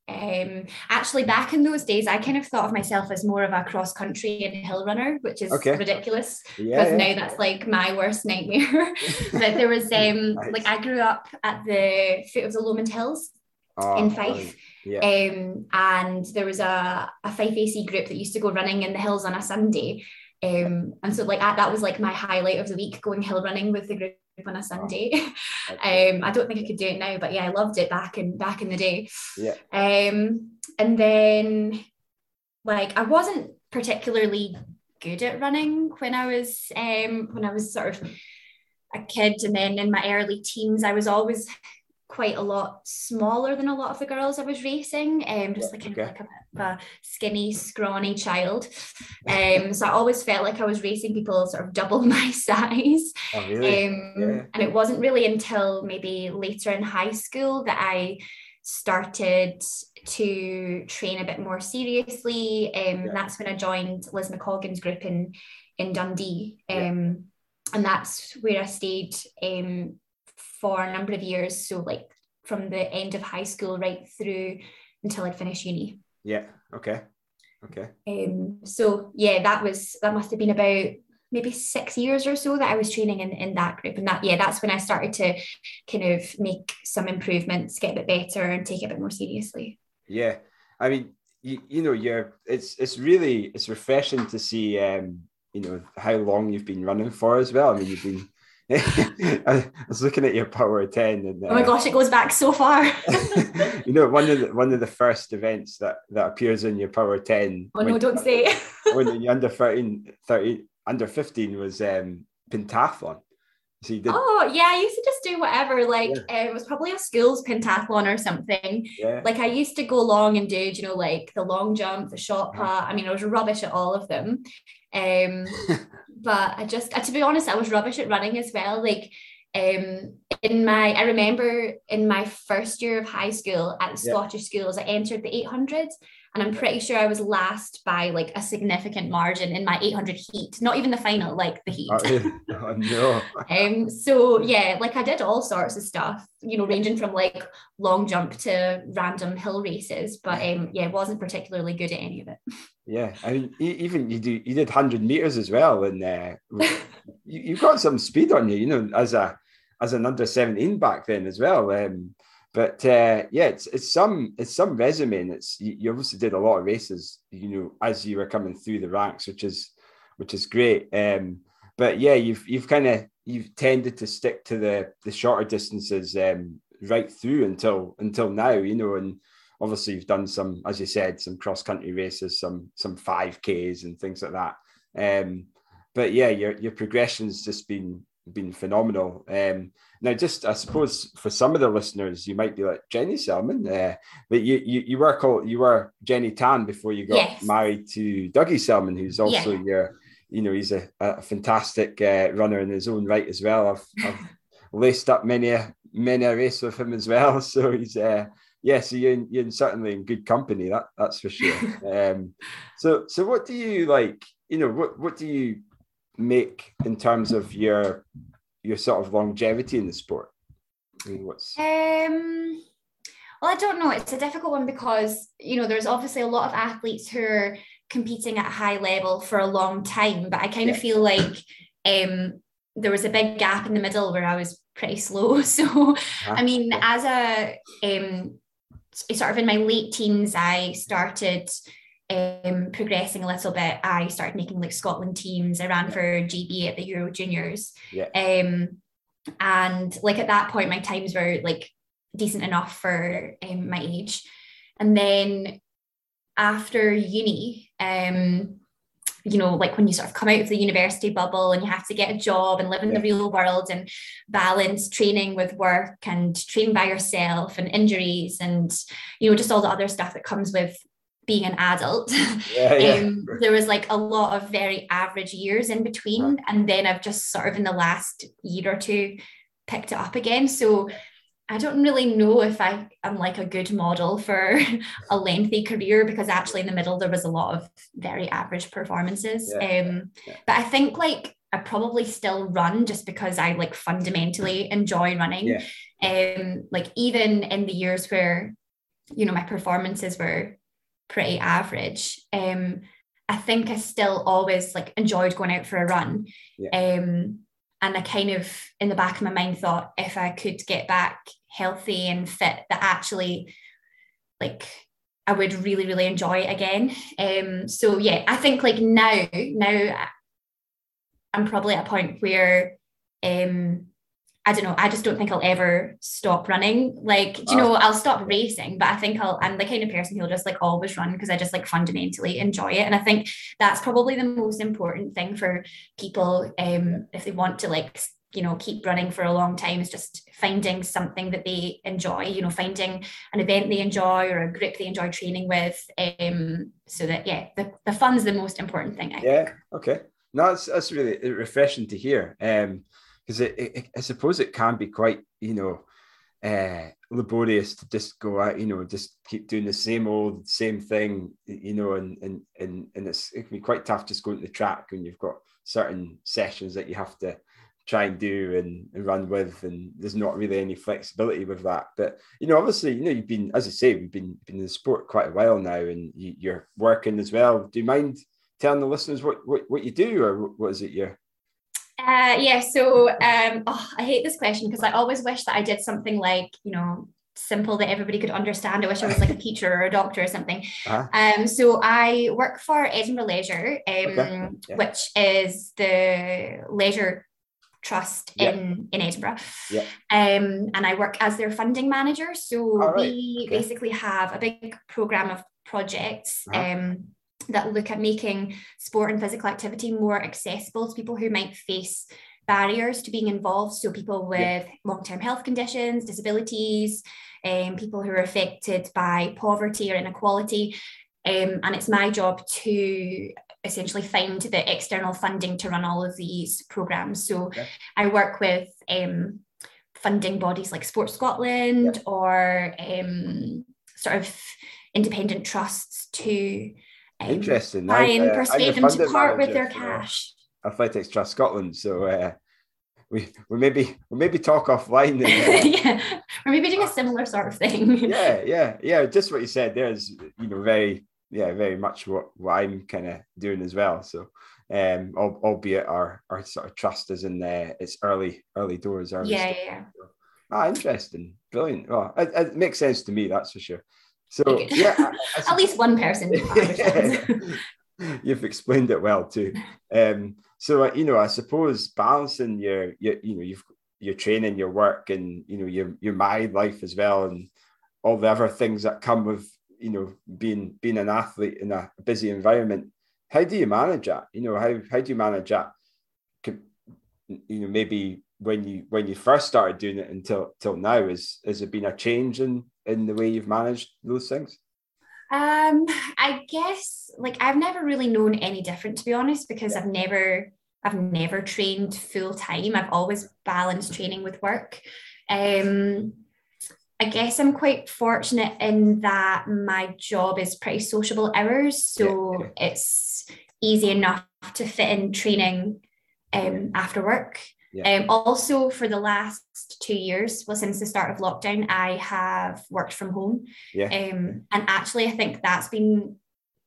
Speaker 3: um, actually back in those days, I kind of thought of myself as more of a cross country and hill runner, which is
Speaker 1: Okay.
Speaker 3: ridiculous
Speaker 1: Yeah,
Speaker 3: because
Speaker 1: yeah.
Speaker 3: now that's like my worst nightmare. but there was um
Speaker 1: Nice.
Speaker 3: like I grew up at the foot of the Lomond Hills
Speaker 1: Oh,
Speaker 3: in. Fife.
Speaker 1: Yeah.
Speaker 3: Um, and there was a, a Fife AC group that used to go running in the hills on a Sunday. Um, and so like that, was like my highlight of the week, going hill running with the group on a Sunday. um, I don't think I could do it now, but yeah, I loved it back in back in the day.
Speaker 1: Yeah.
Speaker 3: Um, and then like I wasn't particularly good at running when I was um when I was sort of a kid, and then in my early teens, I was always quite a lot smaller than a lot of the girls I was racing, um, just like kind
Speaker 1: Okay.
Speaker 3: of like a, bit of a skinny, scrawny child. Um, so I always felt like I was racing people sort of double my size.
Speaker 1: Oh, really?
Speaker 3: Um,
Speaker 1: Yeah.
Speaker 3: And it wasn't really until maybe later in high school that I started to train a bit more seriously. Um,
Speaker 1: Yeah.
Speaker 3: That's when I joined Liz McColgan's group in in Dundee, um,
Speaker 1: Yeah.
Speaker 3: and that's where I stayed um, for a number of years. So like from the end of high school right through until I'd finished uni.
Speaker 1: yeah. Okay. Okay.
Speaker 3: Um, so yeah, that was that must have been about maybe six years or so that I was training in, in that group. And that, yeah, that's when I started to kind of make some improvements, get a bit better and take it a bit more seriously.
Speaker 1: Yeah. I mean, you, you know, you're it's it's really it's refreshing to see um, you know, how long you've been running for as well. I mean, you've been I was looking at your power 10 and
Speaker 3: uh, oh my gosh it goes back so far.
Speaker 1: You know one of the one of the first events that that appears in your power 10
Speaker 3: oh no don't say.
Speaker 1: when you're under 13 30 under 15 was um pentathlon.
Speaker 3: So did... oh yeah i used to just do whatever like yeah. uh, it was probably a school's pentathlon or something. Yeah. like i used to go long and do you know like the long jump the shot put i mean i was rubbish at all of them. Um but I just, uh, to be honest, I was rubbish at running as well. Like, um, in my, I remember in my first year of high school at Scottish schools, I entered the 800s, and I'm pretty sure I was last by like a significant margin in my 800 heat, not even the final, like the heat.
Speaker 1: Oh, oh no.
Speaker 3: um, so yeah, like I did all sorts of stuff, you know, ranging from like long jump to random hill races, but um, yeah, wasn't particularly good at any of it.
Speaker 1: Yeah, I mean, even you do you did hundred meters as well, and uh, you, you've got some speed on you, you know, as a as an under seventeen back then as well. Um, but uh, yeah, it's it's some it's some resume, and it's you, you obviously did a lot of races, you know, as you were coming through the ranks, which is which is great. Um, but yeah, you've you've kind of you've tended to stick to the the shorter distances um, right through until until now, you know, and obviously you've done some, as you said, some cross country races, some some five Ks and things like that. Um, but yeah, your your progression's just been been phenomenal. Um, now, just I suppose for some of the listeners, you might be like Jenny Selman, uh, but you you you were called you were Jenny Tan before you got yes. married to Dougie Selman, who's also yeah. your you know he's a, a fantastic uh, runner in his own right as well. I've, I've laced up many a many a race with him as well, so he's uh, yeah, so you're, you're certainly in good company. That that's for sure. um, so so what do you like? You know, what what do you make in terms of your your sort of longevity in the sport? I mean, what's
Speaker 3: um. Well, I don't know. It's a difficult one because you know there's obviously a lot of athletes who are competing at a high level for a long time, but I kind yeah. of feel like um, there was a big gap in the middle where I was pretty slow. So, I mean, as a um, sort of in my late teens, I started um, progressing a little bit. I started making like Scotland teams. I ran for GB at the Euro Juniors.
Speaker 1: Yeah.
Speaker 3: Um, and like at that point, my times were like decent enough for um, my age. And then after uni, um, you know, like when you sort of come out of the university bubble and you have to get a job and live in yeah. the real world and balance training with work and train by yourself and injuries and, you know, just all the other stuff that comes with being an adult. Yeah, yeah. um, there was like a lot of very average years in between. And then I've just sort of in the last year or two picked it up again. So I don't really know if I am like a good model for a lengthy career because actually in the middle there was a lot of very average performances. Yeah. Um, yeah. But I think like I probably still run just because I like fundamentally enjoy running. Yeah. Um, like even in the years where you know my performances were pretty average, um, I think I still always like enjoyed going out for a run. Um, and I kind of in the back of my mind thought if I could get back healthy and fit that actually like I would really really enjoy it again. Um so yeah I think like now now I'm probably at a point where um I don't know I just don't think I'll ever stop running. Like do you know I'll stop racing but I think I'll I'm the kind of person who'll just like always run because I just like fundamentally enjoy it. And I think that's probably the most important thing for people um if they want to like you know keep running for a long time is just finding something that they enjoy you know finding an event they enjoy or a group they enjoy training with um so that yeah the, the fun's the most important thing I
Speaker 1: yeah think. okay no that's, that's really refreshing to hear um because it, it, I suppose it can be quite you know uh laborious to just go out you know just keep doing the same old same thing you know and and and, and it's it can be quite tough just going to the track when you've got certain sessions that you have to try and do and, and, run with and there's not really any flexibility with that but you know obviously you know you've been as i say we've been been in the sport quite a while now and you, are working as well do you mind telling the listeners what, what, what you do or what is it you?
Speaker 3: Uh, yeah, so um, oh, I hate this question because I always wish that I did something like, you know, simple that everybody could understand. I wish I was like a teacher or a doctor or something. Uh-huh. Um, so I work for Edinburgh Leisure, um, okay. yeah. which is the leisure trust yeah. in in Edinburgh.
Speaker 1: Yeah.
Speaker 3: Um, and I work as their funding manager. So right. we okay. basically have a big program of projects. Uh-huh. Um, that look at making sport and physical activity more accessible to people who might face barriers to being involved. So people with yeah. long-term health conditions, disabilities, um, people who are affected by poverty or inequality. Um, and it's my job to essentially find the external funding to run all of these programs. So okay. I work with um, funding bodies like Sport Scotland yeah. or um, sort of independent trusts to
Speaker 1: um, Interesting.
Speaker 3: Try and uh, persuade them to part with their cash.
Speaker 1: Athletics Trust Scotland. So uh, we we maybe we maybe talk offline. And,
Speaker 3: uh, yeah, or maybe doing a similar sort of thing.
Speaker 1: yeah, yeah, yeah. Just what you said there is you know very yeah very much what, what I'm kind of doing as well. So um, albeit our our sort of trust is in the its early early doors.
Speaker 3: Early yeah, yeah.
Speaker 1: Ah, interesting, brilliant. Well, it, it makes sense to me. That's for sure. So yeah, I,
Speaker 3: I, at least one person.
Speaker 1: You've explained it well too. Um, so uh, you know, I suppose balancing your, your you know, you've your training, your work, and you know, your your married life as well, and all the other things that come with you know being being an athlete in a busy environment. How do you manage that? You know, how how do you manage that? You know, maybe when you when you first started doing it until till now, is has there been a change in in the way you've managed those things?
Speaker 3: Um, I guess like I've never really known any different to be honest, because I've never I've never trained full time. I've always balanced training with work. Um, I guess I'm quite fortunate in that my job is pretty sociable hours, so yeah. it's easy enough to fit in training um, after work. Yeah. Um, also, for the last two years, well, since the start of lockdown, I have worked from home.
Speaker 1: Yeah.
Speaker 3: Um, and actually, I think that's been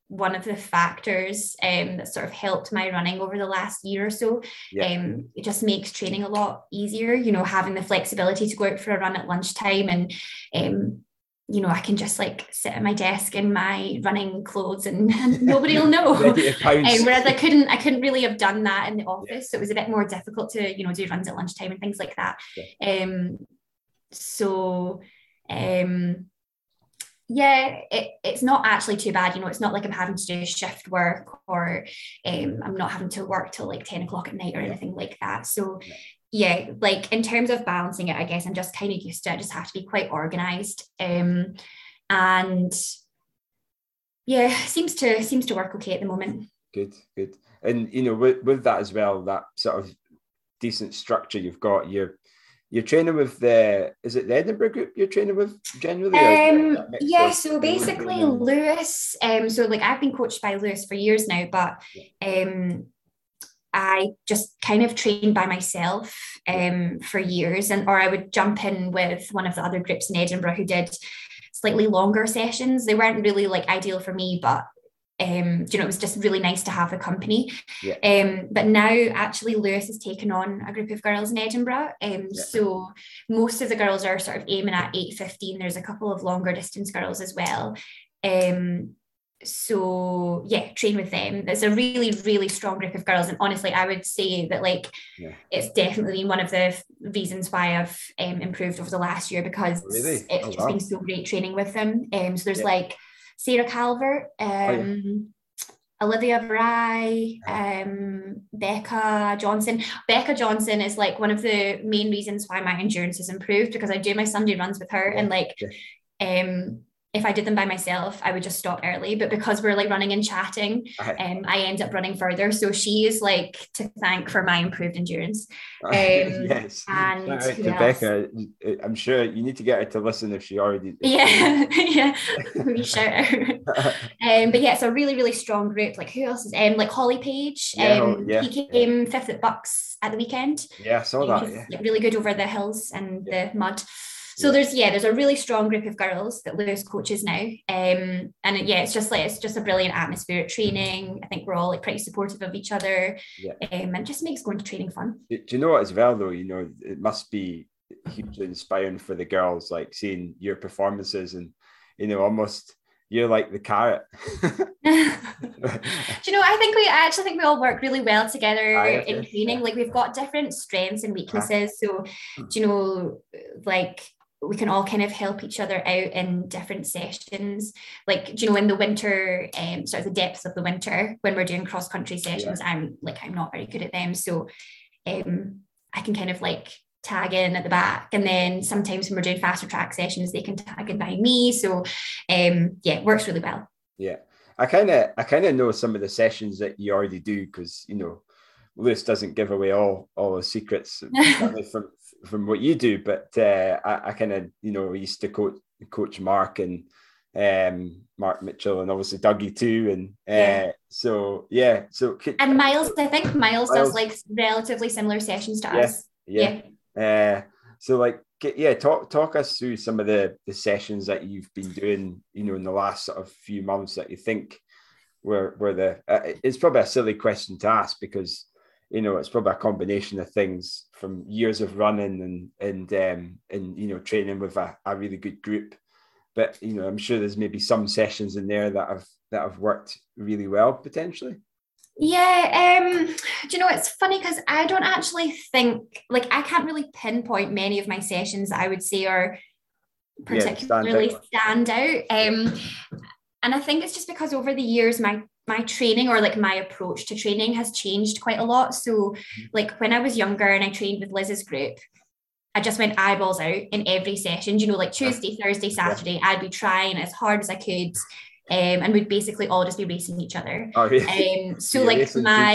Speaker 3: one of the factors um, that sort of helped my running over the last year or so. Yeah. Um, it just makes training a lot easier, you know, having the flexibility to go out for a run at lunchtime and um, you know, I can just like sit at my desk in my running clothes and, and nobody will know. um, whereas I couldn't, I couldn't really have done that in the office. Yeah. So it was a bit more difficult to, you know, do runs at lunchtime and things like that. Yeah. Um, so um, yeah, it, it's not actually too bad. You know, it's not like I'm having to do shift work or um, I'm not having to work till like 10 o'clock at night or anything like that. So yeah, like in terms of balancing it, I guess I'm just kind of used to it. I just have to be quite organized. Um, and yeah, seems to seems to work okay at the moment.
Speaker 1: Good, good. And you know, with, with that as well, that sort of decent structure you've got, you're you're training with the is it the Edinburgh group you're training with generally?
Speaker 3: Um, yeah, so basically Lewis, um, so like I've been coached by Lewis for years now, but um I just kind of trained by myself um, for years, and or I would jump in with one of the other groups in Edinburgh who did slightly longer sessions. They weren't really like ideal for me, but um, you know, it was just really nice to have a company.
Speaker 1: Yeah.
Speaker 3: Um, but now actually Lewis has taken on a group of girls in Edinburgh. Um, yeah. so most of the girls are sort of aiming at 8.15. There's a couple of longer distance girls as well. Um, so yeah train with them it's a really really strong group of girls and honestly i would say that like yeah. it's definitely one of the reasons why i've um, improved over the last year because
Speaker 1: really?
Speaker 3: it's oh, just wow. been so great training with them um so there's like sarah calvert um oh. Um, Olivia Bry, um, Becca Johnson. Becca Johnson is like one of the main reasons why my endurance has improved because I do my Sunday runs with her and like um if I did them by myself, I would just stop early. But because we're like running and chatting, um, I end up running further. So she is like to thank for my improved endurance.
Speaker 1: Um, yes. And Rebecca, I'm sure you need to get her to listen if she already.
Speaker 3: Did. Yeah, yeah. we shout out. um, but yeah, it's a really, really strong group. Like who else is um like Holly Page? Yeah, um, yeah, he came yeah. fifth at Bucks at the weekend.
Speaker 1: Yeah, I saw that. Yeah.
Speaker 3: Like, really good over the hills and the mud. So yeah. there's yeah, there's a really strong group of girls that Lewis coaches now. Um, and yeah, it's just like it's just a brilliant atmosphere at training. I think we're all like pretty supportive of each other. Yeah. Um, and it just makes going to training fun.
Speaker 1: Do you know what as well though? You know, it must be hugely inspiring for the girls, like seeing your performances and you know, almost you're like the carrot.
Speaker 3: Do you know? I think we I actually think we all work really well together in training. Yeah. Like we've got different strengths and weaknesses. So, do you know, like we can all kind of help each other out in different sessions. Like, do you know, in the winter, um, sort of the depths of the winter, when we're doing cross country sessions, yeah. I'm like I'm not very good at them. So, um, I can kind of like tag in at the back. And then sometimes when we're doing faster track sessions, they can tag in by me. So um, yeah, it works really well.
Speaker 1: Yeah. I kind of I kind of know some of the sessions that you already do because you know Lewis doesn't give away all all the secrets from from what you do, but uh, I, I kind of you know used to coach coach Mark and um, Mark Mitchell and obviously Dougie too, and uh, yeah. so yeah, so
Speaker 3: and Miles, I think Miles, Miles, does like relatively similar sessions to
Speaker 1: yeah,
Speaker 3: us.
Speaker 1: Yeah, yeah, uh, so like yeah, talk talk us through some of the the sessions that you've been doing, you know, in the last sort of few months that you think were were the. Uh, it's probably a silly question to ask because you know it's probably a combination of things from years of running and and um, and you know training with a, a really good group. But you know, I'm sure there's maybe some sessions in there that have that have worked really well potentially.
Speaker 3: Yeah, um, do you know it's funny because I don't actually think like I can't really pinpoint many of my sessions that I would say are particularly yeah, stand, out. Um, and I think it's just because over the years my my training or like my approach to training has changed quite a lot. So mm-hmm. like when I was younger and I trained with Liz's group, I just went eyeballs out in every session. You know, like Tuesday, Thursday, Saturday, I'd be trying as hard as I could um, and we'd basically all just be racing each other.
Speaker 1: Oh, really?
Speaker 3: Um, so like my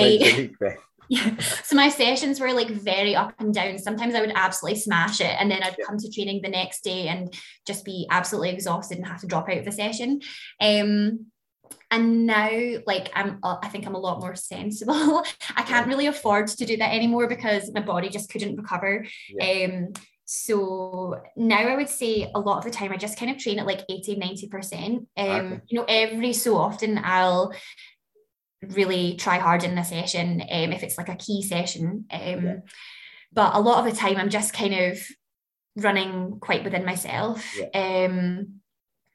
Speaker 3: yeah, so my sessions were like very up and down. Sometimes I would absolutely smash it, and then I'd yeah. come to training the next day and just be absolutely exhausted and have to drop out of the session. Um, and now like i'm uh, i think i'm a lot more sensible i can't really afford to do that anymore because my body just couldn't recover yeah. um so now I would say a lot of the time I just kind of train at like 80, 90%. Um, okay. You know, every so often I'll really try hard in a session um, if it's like a key session. Um, yeah. But a lot of the time I'm just kind of running quite within myself. Yeah. Um,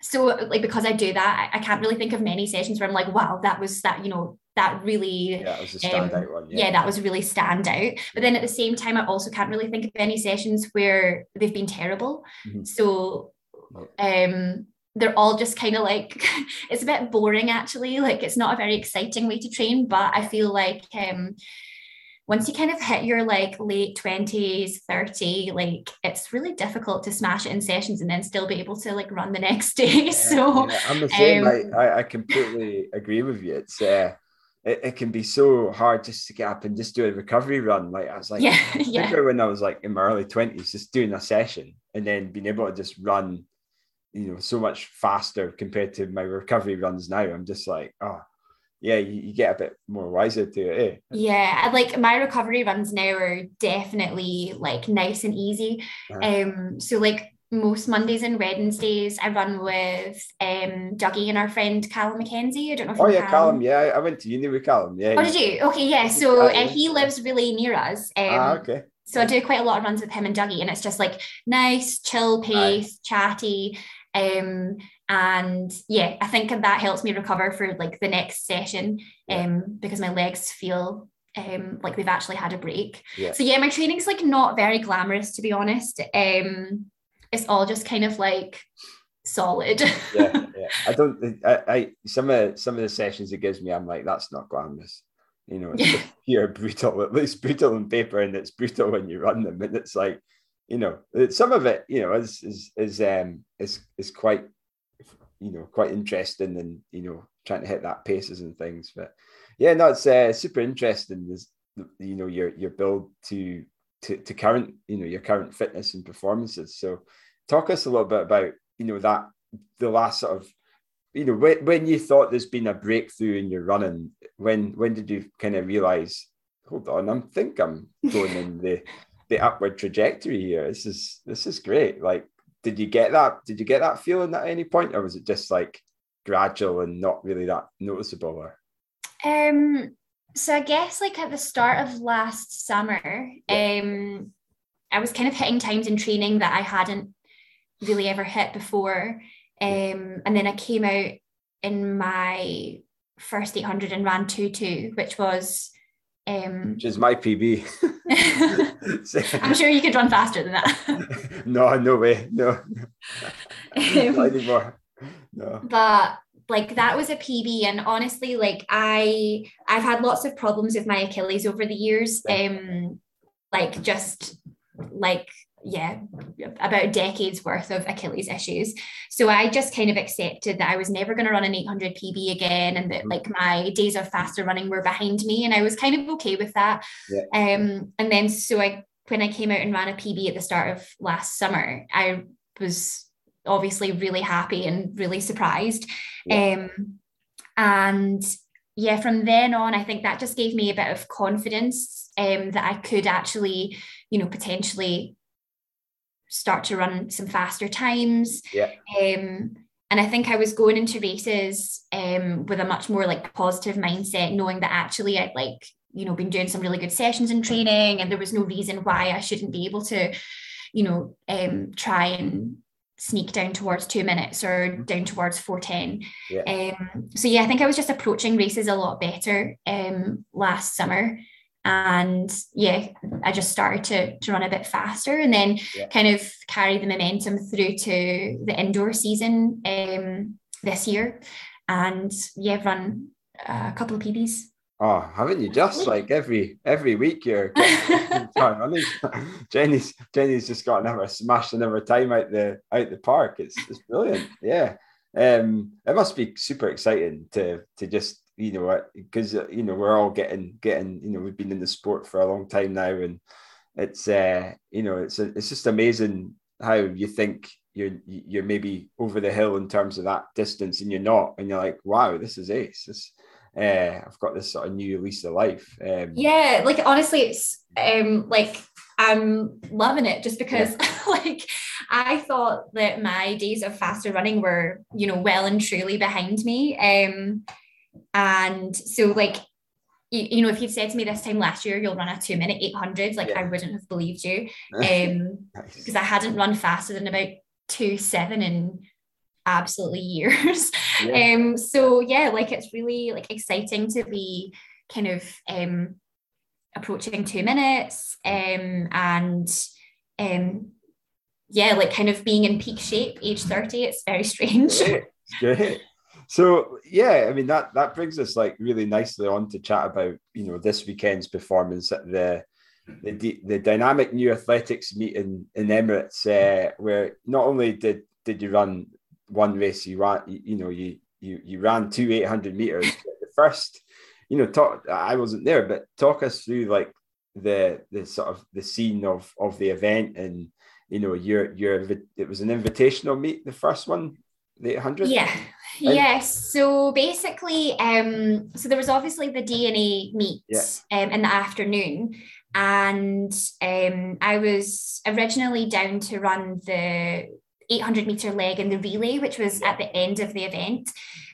Speaker 3: so like because I do that, I, I, can't really think of many sessions where I'm like, wow, that was that, you know, that really
Speaker 1: yeah, that was a standout um, one.
Speaker 3: Yeah. yeah. that was really stand out. But then at the same time, I also can't really think of any sessions where they've been terrible. Mm-hmm. So um they're all just kind of like it's a bit boring actually. Like it's not a very exciting way to train, but I feel like um once you kind of hit your like late 20s 30 like it's really difficult to smash it in sessions and then still be able to like run the next day yeah, so
Speaker 1: yeah, i'm the same um, I, I completely agree with you it's uh it, it can be so hard just to get up and just do a recovery run. Like I was like,
Speaker 3: yeah, yeah.
Speaker 1: when I was like in my early twenties, just doing a session and then being able to just run, you know, so much faster compared to my recovery runs now. I'm just like, oh, yeah, you, you get a bit more wiser to it. Eh?
Speaker 3: Yeah, like my recovery runs now are definitely like nice and easy. Uh-huh. Um, so like most Mondays and Wednesdays I run with um Dougie and our friend Callum McKenzie. I don't know if
Speaker 1: Oh yeah, Callum. Callum. Yeah, I went to uni with Callum. Yeah.
Speaker 3: Oh, did you? Okay, yeah. So uh, he lives really near us. Um,
Speaker 1: ah, okay.
Speaker 3: So I do quite a lot of runs with him and Dougie, and it's just like nice, chill pace, chatty. Um, and yeah, I think that helps me recover for like the next session. Um, because my legs feel um like they've actually had a break. Yeah. So yeah, my training's like not very glamorous to be honest. Um it's all just kind of like solid.
Speaker 1: yeah, yeah. I don't. I, I some of some of the sessions it gives me, I'm like, that's not glamorous. You know, it's pure brutal. At least brutal on paper, and it's brutal when you run them. And it's like, you know, some of it, you know, is is is um is is quite, you know, quite interesting, and you know, trying to hit that paces and things. But yeah, no, it's uh, super interesting. Is you know your your build to to, to current you know your current fitness and performances so talk us a little bit about you know that the last sort of you know when, when you thought there's been a breakthrough in your running when when did you kind of realize hold on i think i'm going in the the upward trajectory here this is this is great like did you get that? Did you get that feeling at any point, or was it just like gradual and not really that noticeable? Or
Speaker 3: um, so I guess like at the start of last summer, yeah. um, I was kind of hitting times in training that I hadn't really ever hit before. Um, and then I came out in my first 800 and ran 2 2, which was. Um,
Speaker 1: which is my PB.
Speaker 3: I'm sure you could run faster than that.
Speaker 1: no, no way. No. Not anymore. No.
Speaker 3: But like that was a PB and honestly like I I've had lots of problems with my Achilles over the years um like just like yeah about decades worth of Achilles issues so I just kind of accepted that I was never going to run an 800 PB again and that mm-hmm. like my days of faster running were behind me and I was kind of okay with that yeah. um and then so I when I came out and ran a PB at the start of last summer I was obviously really happy and really surprised. Yeah. Um, and yeah, from then on, I think that just gave me a bit of confidence um, that I could actually, you know, potentially start to run some faster times.
Speaker 1: Yeah.
Speaker 3: Um, and I think I was going into races um, with a much more like positive mindset, knowing that actually I'd like, you know, been doing some really good sessions in training, and there was no reason why I shouldn't be able to, you know, um, try and sneak down towards two minutes or mm-hmm. down towards 410 yeah. um so yeah i think i was just approaching races a lot better um last summer and yeah i just started to to run a bit faster and then yeah. kind of carry the momentum through to the indoor season um this year and yeah run a couple of pbs
Speaker 1: Oh, haven't you just like every every week you're time? Jenny's Jenny's just got another smashed another time out the out the park. It's it's brilliant. Yeah. Um it must be super exciting to to just you know because you know we're all getting getting you know we've been in the sport for a long time now and it's uh you know it's a, it's just amazing how you think you're you're maybe over the hill in terms of that distance and you're not and you're like wow this is ace this uh, I've got this sort of new lease of life. Um,
Speaker 3: yeah, like honestly, it's um, like I'm loving it just because yeah. like I thought that my days of faster running were, you know, well and truly behind me. Um, and so like you, you know, if you'd said to me this time last year, you'll run a two minute 800, like yeah. I wouldn't have believed you. Um, because nice. I hadn't run faster than about two seven in absolutely years. Yeah. Um, so yeah, like it's really like exciting to be kind of um approaching two minutes um and um yeah, like kind of being in peak shape age 30. It's very strange.
Speaker 1: Great. Great. So yeah, I mean that that brings us like really nicely on to chat about you know this weekend's performance at the the, the dynamic new athletics meet in, in Emirates, uh, where not only did did you run one race you ran, you, know, you you you ran two 800 meters. the first, you know, talk. I wasn't there, but talk us through like the the sort of the scene of of the event and you know your your it was an invitational meet the first one the 800
Speaker 3: yeah yes so basically um so there was obviously the dna meet yeah. um, in the afternoon and um i was originally down to run the 800 meter leg in the relay, which was at the end of the event.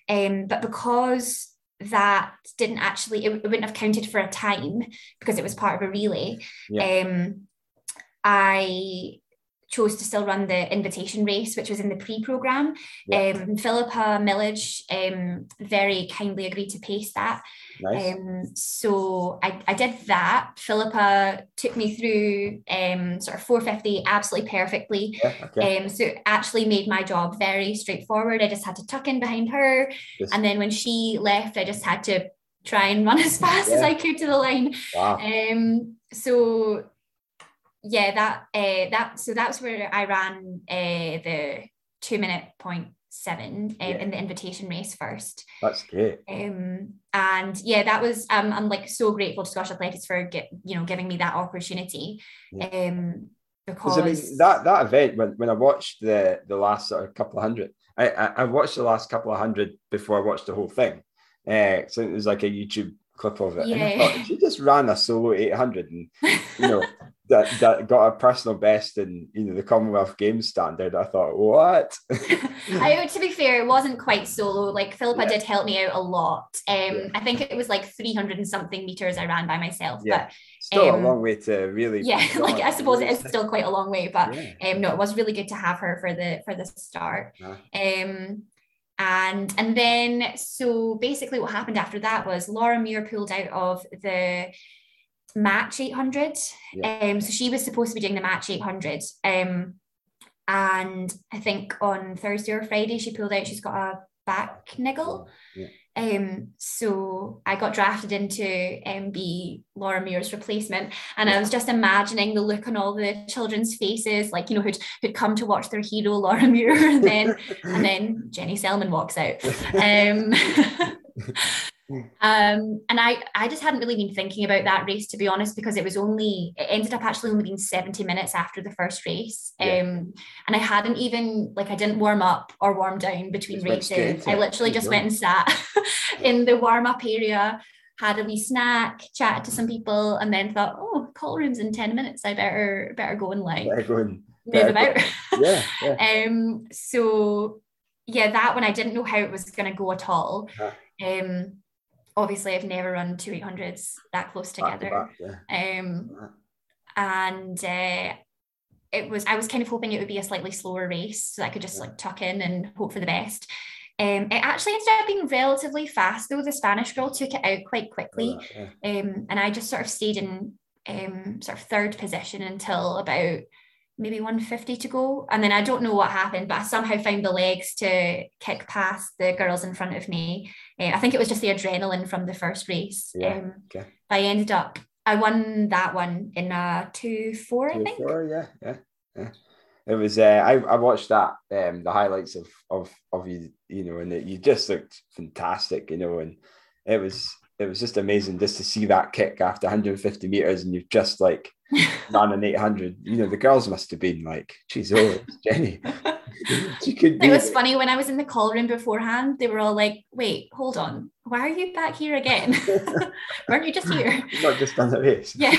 Speaker 3: Um, but because that didn't actually, it, it, wouldn't have counted for a time because it was part of a relay. Yeah. Um, I chose to still run the invitation race, which was in the pre-program. Yeah. Um, Philippa Millage um, very kindly agreed to pace that. Nice. Um, so I, I did that. Philippa took me through um, sort of 450 absolutely perfectly. Yeah, okay. um, so it actually made my job very straightforward. I just had to tuck in behind her. Yes. And then when she left, I just had to try and run as fast yeah. as I could to the line. Wow. Um, so yeah, that uh, that so that's where I ran uh, the two minute point seven um, yeah. in the invitation race first.
Speaker 1: That's great.
Speaker 3: Um, and yeah, that was um, I'm like so grateful to Scottish Athletics for get, you know giving me that opportunity. Yeah. Um, because I mean
Speaker 1: that that event when, when I watched the the last sort of couple of hundred, I, I, I watched the last couple of hundred before I watched the whole thing. Uh, so it was like a YouTube clip of it.
Speaker 3: Yeah.
Speaker 1: And I thought, she just ran a solo 800 and, you know, that, that got a personal best in, you know, the Commonwealth Games standard. I thought, what?
Speaker 3: I, to be fair, it wasn't quite solo. Like Philippa
Speaker 1: Yeah.
Speaker 3: did help me out a lot. Um,
Speaker 1: Yeah.
Speaker 3: I think it was like 300 and something meters I ran by myself.
Speaker 1: Yeah.
Speaker 3: But
Speaker 1: Still
Speaker 3: Um,
Speaker 1: a long way to really.
Speaker 3: yeah, like I suppose it is still quite a long way. But um, no, it was really good to have her for the for the start.
Speaker 1: Yeah.
Speaker 3: Um, and and then so basically what happened after that was Laura Muir pulled out of the match 800.
Speaker 1: Yeah.
Speaker 3: Um, so she was supposed to be doing the match 800. Um, and I think on Thursday or Friday she pulled out. She's got a back niggle.
Speaker 1: Yeah.
Speaker 3: Um, so I got drafted into um, be Laura Muir's replacement, and I was just imagining the look on all the children's faces, like you know, who'd who'd come to watch their hero Laura Muir, and then and then Jenny Selman walks out. Um, um, and I I just hadn't really been thinking about that race to be honest, because it was only it ended up actually only being 70 minutes after the first race. Um,
Speaker 1: Yeah.
Speaker 3: and I hadn't even like I didn't warm up or warm down between races. I literally just went and sat in the warm up area, had a wee snack, chatted to some people, and then thought, oh, call room's in 10 minutes. I better better go and like
Speaker 1: Better go and-
Speaker 3: move about.
Speaker 1: Yeah, yeah.
Speaker 3: um so yeah that one i didn't know how it was going to go at all
Speaker 1: Huh.
Speaker 3: um obviously i've never run two 800s that close together
Speaker 1: back, yeah.
Speaker 3: um and uh it was i was kind of hoping it would be a slightly slower race so i could just
Speaker 1: Yeah.
Speaker 3: like tuck in and hope for the best um it actually ended up being relatively fast though the spanish girl took it out quite quickly
Speaker 1: yeah.
Speaker 3: um, and I just sort of stayed in um, sort of third position until about maybe 150 to go. And then I don't know what happened, but I somehow found the legs to kick past the girls in front of me. Uh, I think it was just the adrenaline from the first race.
Speaker 1: Yeah,
Speaker 3: Um,
Speaker 1: okay.
Speaker 3: I ended up, I won that one in a 2 4, I think.
Speaker 1: four, yeah, yeah, yeah. It was. Uh, I I watched that. Um, the highlights of of of you, you know, and it, you just looked fantastic, you know, and it was it was just amazing just to see that kick after 150 meters, and you've just like ran an 800. You know, the girls must have been like, "Geez, oh, Jenny, she could be."
Speaker 3: It was funny when I was in the call room beforehand, they were all like, wait, hold on. Why are you back here again? Weren't you just here?
Speaker 1: Not just done the race.
Speaker 3: Yeah.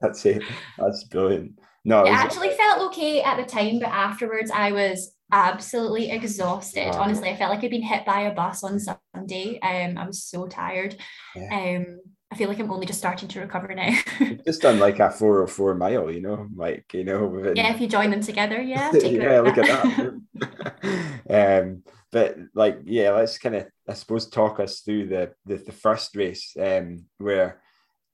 Speaker 1: That's it. That's brilliant. No,
Speaker 3: It actually felt okay at the time, but afterwards I was absolutely exhausted.
Speaker 1: Wow.
Speaker 3: Honestly, I felt like I'd been hit by a bus on Sunday. Um, I was so tired.
Speaker 1: Yeah.
Speaker 3: Um, I feel like I'm only just starting to recover now.
Speaker 1: just done like a 404 mile, you know, like you know, within
Speaker 3: yeah, if you join them together, yeah.
Speaker 1: yeah, look at that. um, but like, yeah, let's kind of, I suppose, talk us through the the, the first race, um, where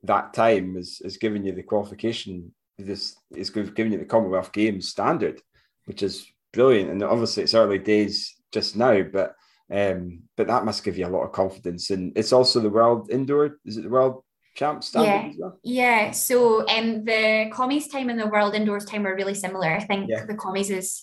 Speaker 1: that time is is giving you the qualification. This is giving you the Commonwealth Games standard, which is brilliant. And obviously, it's early days just now, but um, but that must give you a lot of confidence. And it's also the world indoor. Is it the world champ standard
Speaker 3: Yeah.
Speaker 1: as well?
Speaker 3: Yeah, so um, the commies time and the world indoors time are really similar. I think
Speaker 1: Yeah.
Speaker 3: the commies is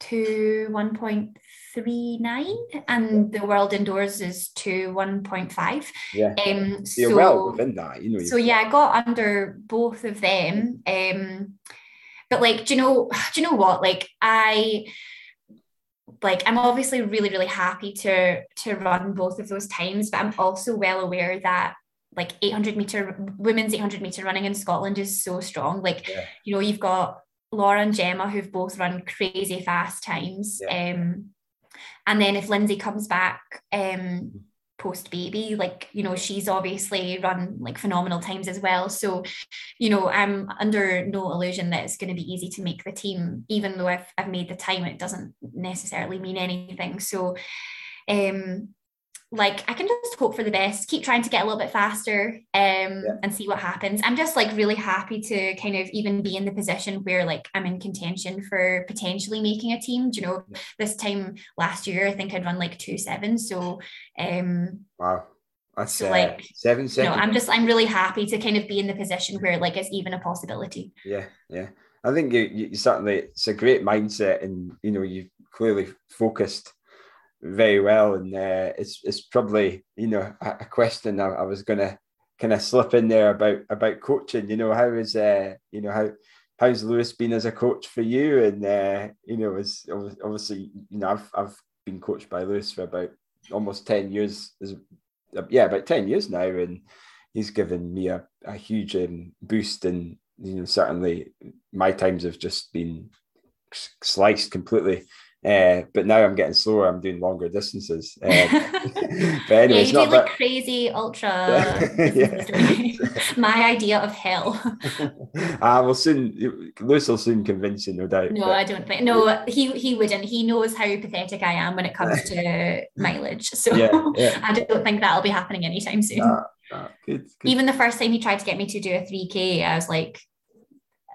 Speaker 3: to 1.39 and the world indoors is to 1.5.
Speaker 1: Yeah.
Speaker 3: Um,
Speaker 1: So you're
Speaker 3: so,
Speaker 1: well within that, you know.
Speaker 3: so yeah, I got under both of them. Um, but like, do you know, do you know what? Like I like I'm obviously really, really happy to to run both of those times, but I'm also well aware that like 800 meter women's 800 meter running in Scotland is so strong. Like,
Speaker 1: Yeah.
Speaker 3: you know, you've got Laura and Gemma who've both run crazy fast times. Um, and then if Lynsey comes back um post baby, like you know, she's obviously run like phenomenal times as well. So, you know, I'm under no illusion that it's going to be easy to make the team, even though I've I've made the time, it doesn't necessarily mean anything. So um like I can just hope for the best, keep trying to get a little bit faster um
Speaker 1: Yeah.
Speaker 3: and see what happens. I'm just like really happy to kind of even be in the position where like I'm in contention for potentially making a team. Do you know,
Speaker 1: Yeah.
Speaker 3: this time last year I think I'd run like two seven. So um
Speaker 1: Wow. That's
Speaker 3: So,
Speaker 1: uh,
Speaker 3: like,
Speaker 1: seven seconds.
Speaker 3: I'm just I'm really happy to kind of be in the position where like it's even a possibility.
Speaker 1: Yeah, yeah. I think you, you certainly it's a great mindset, and you know you've clearly focused very well, and uh, it's it's probably you know a, a question I, I was going to kind of slip in there about about coaching. You know how is uh you know how how's Lewis been as a coach for you, and uh, you know is obviously you know I've I've been coached by Lewis for about almost ten years as yeah about ten years now, and he's given me a, a huge um, boost. And you know, certainly my times have just been sliced completely. Uh, but now I'm getting slower. I'm doing longer distances. Uh,
Speaker 3: but anyway, yeah, you do like that... crazy ultra. My idea of hell.
Speaker 1: I will soon. Lewis will soon convince you, no doubt.
Speaker 3: No, but... I don't think. No, he he wouldn't. He knows how pathetic I am when it comes to mileage. So yeah, yeah. I don't think that'll be happening anytime soon. Ah, ah, good, good. Even the first time he tried to get me to do a 3K, I was like,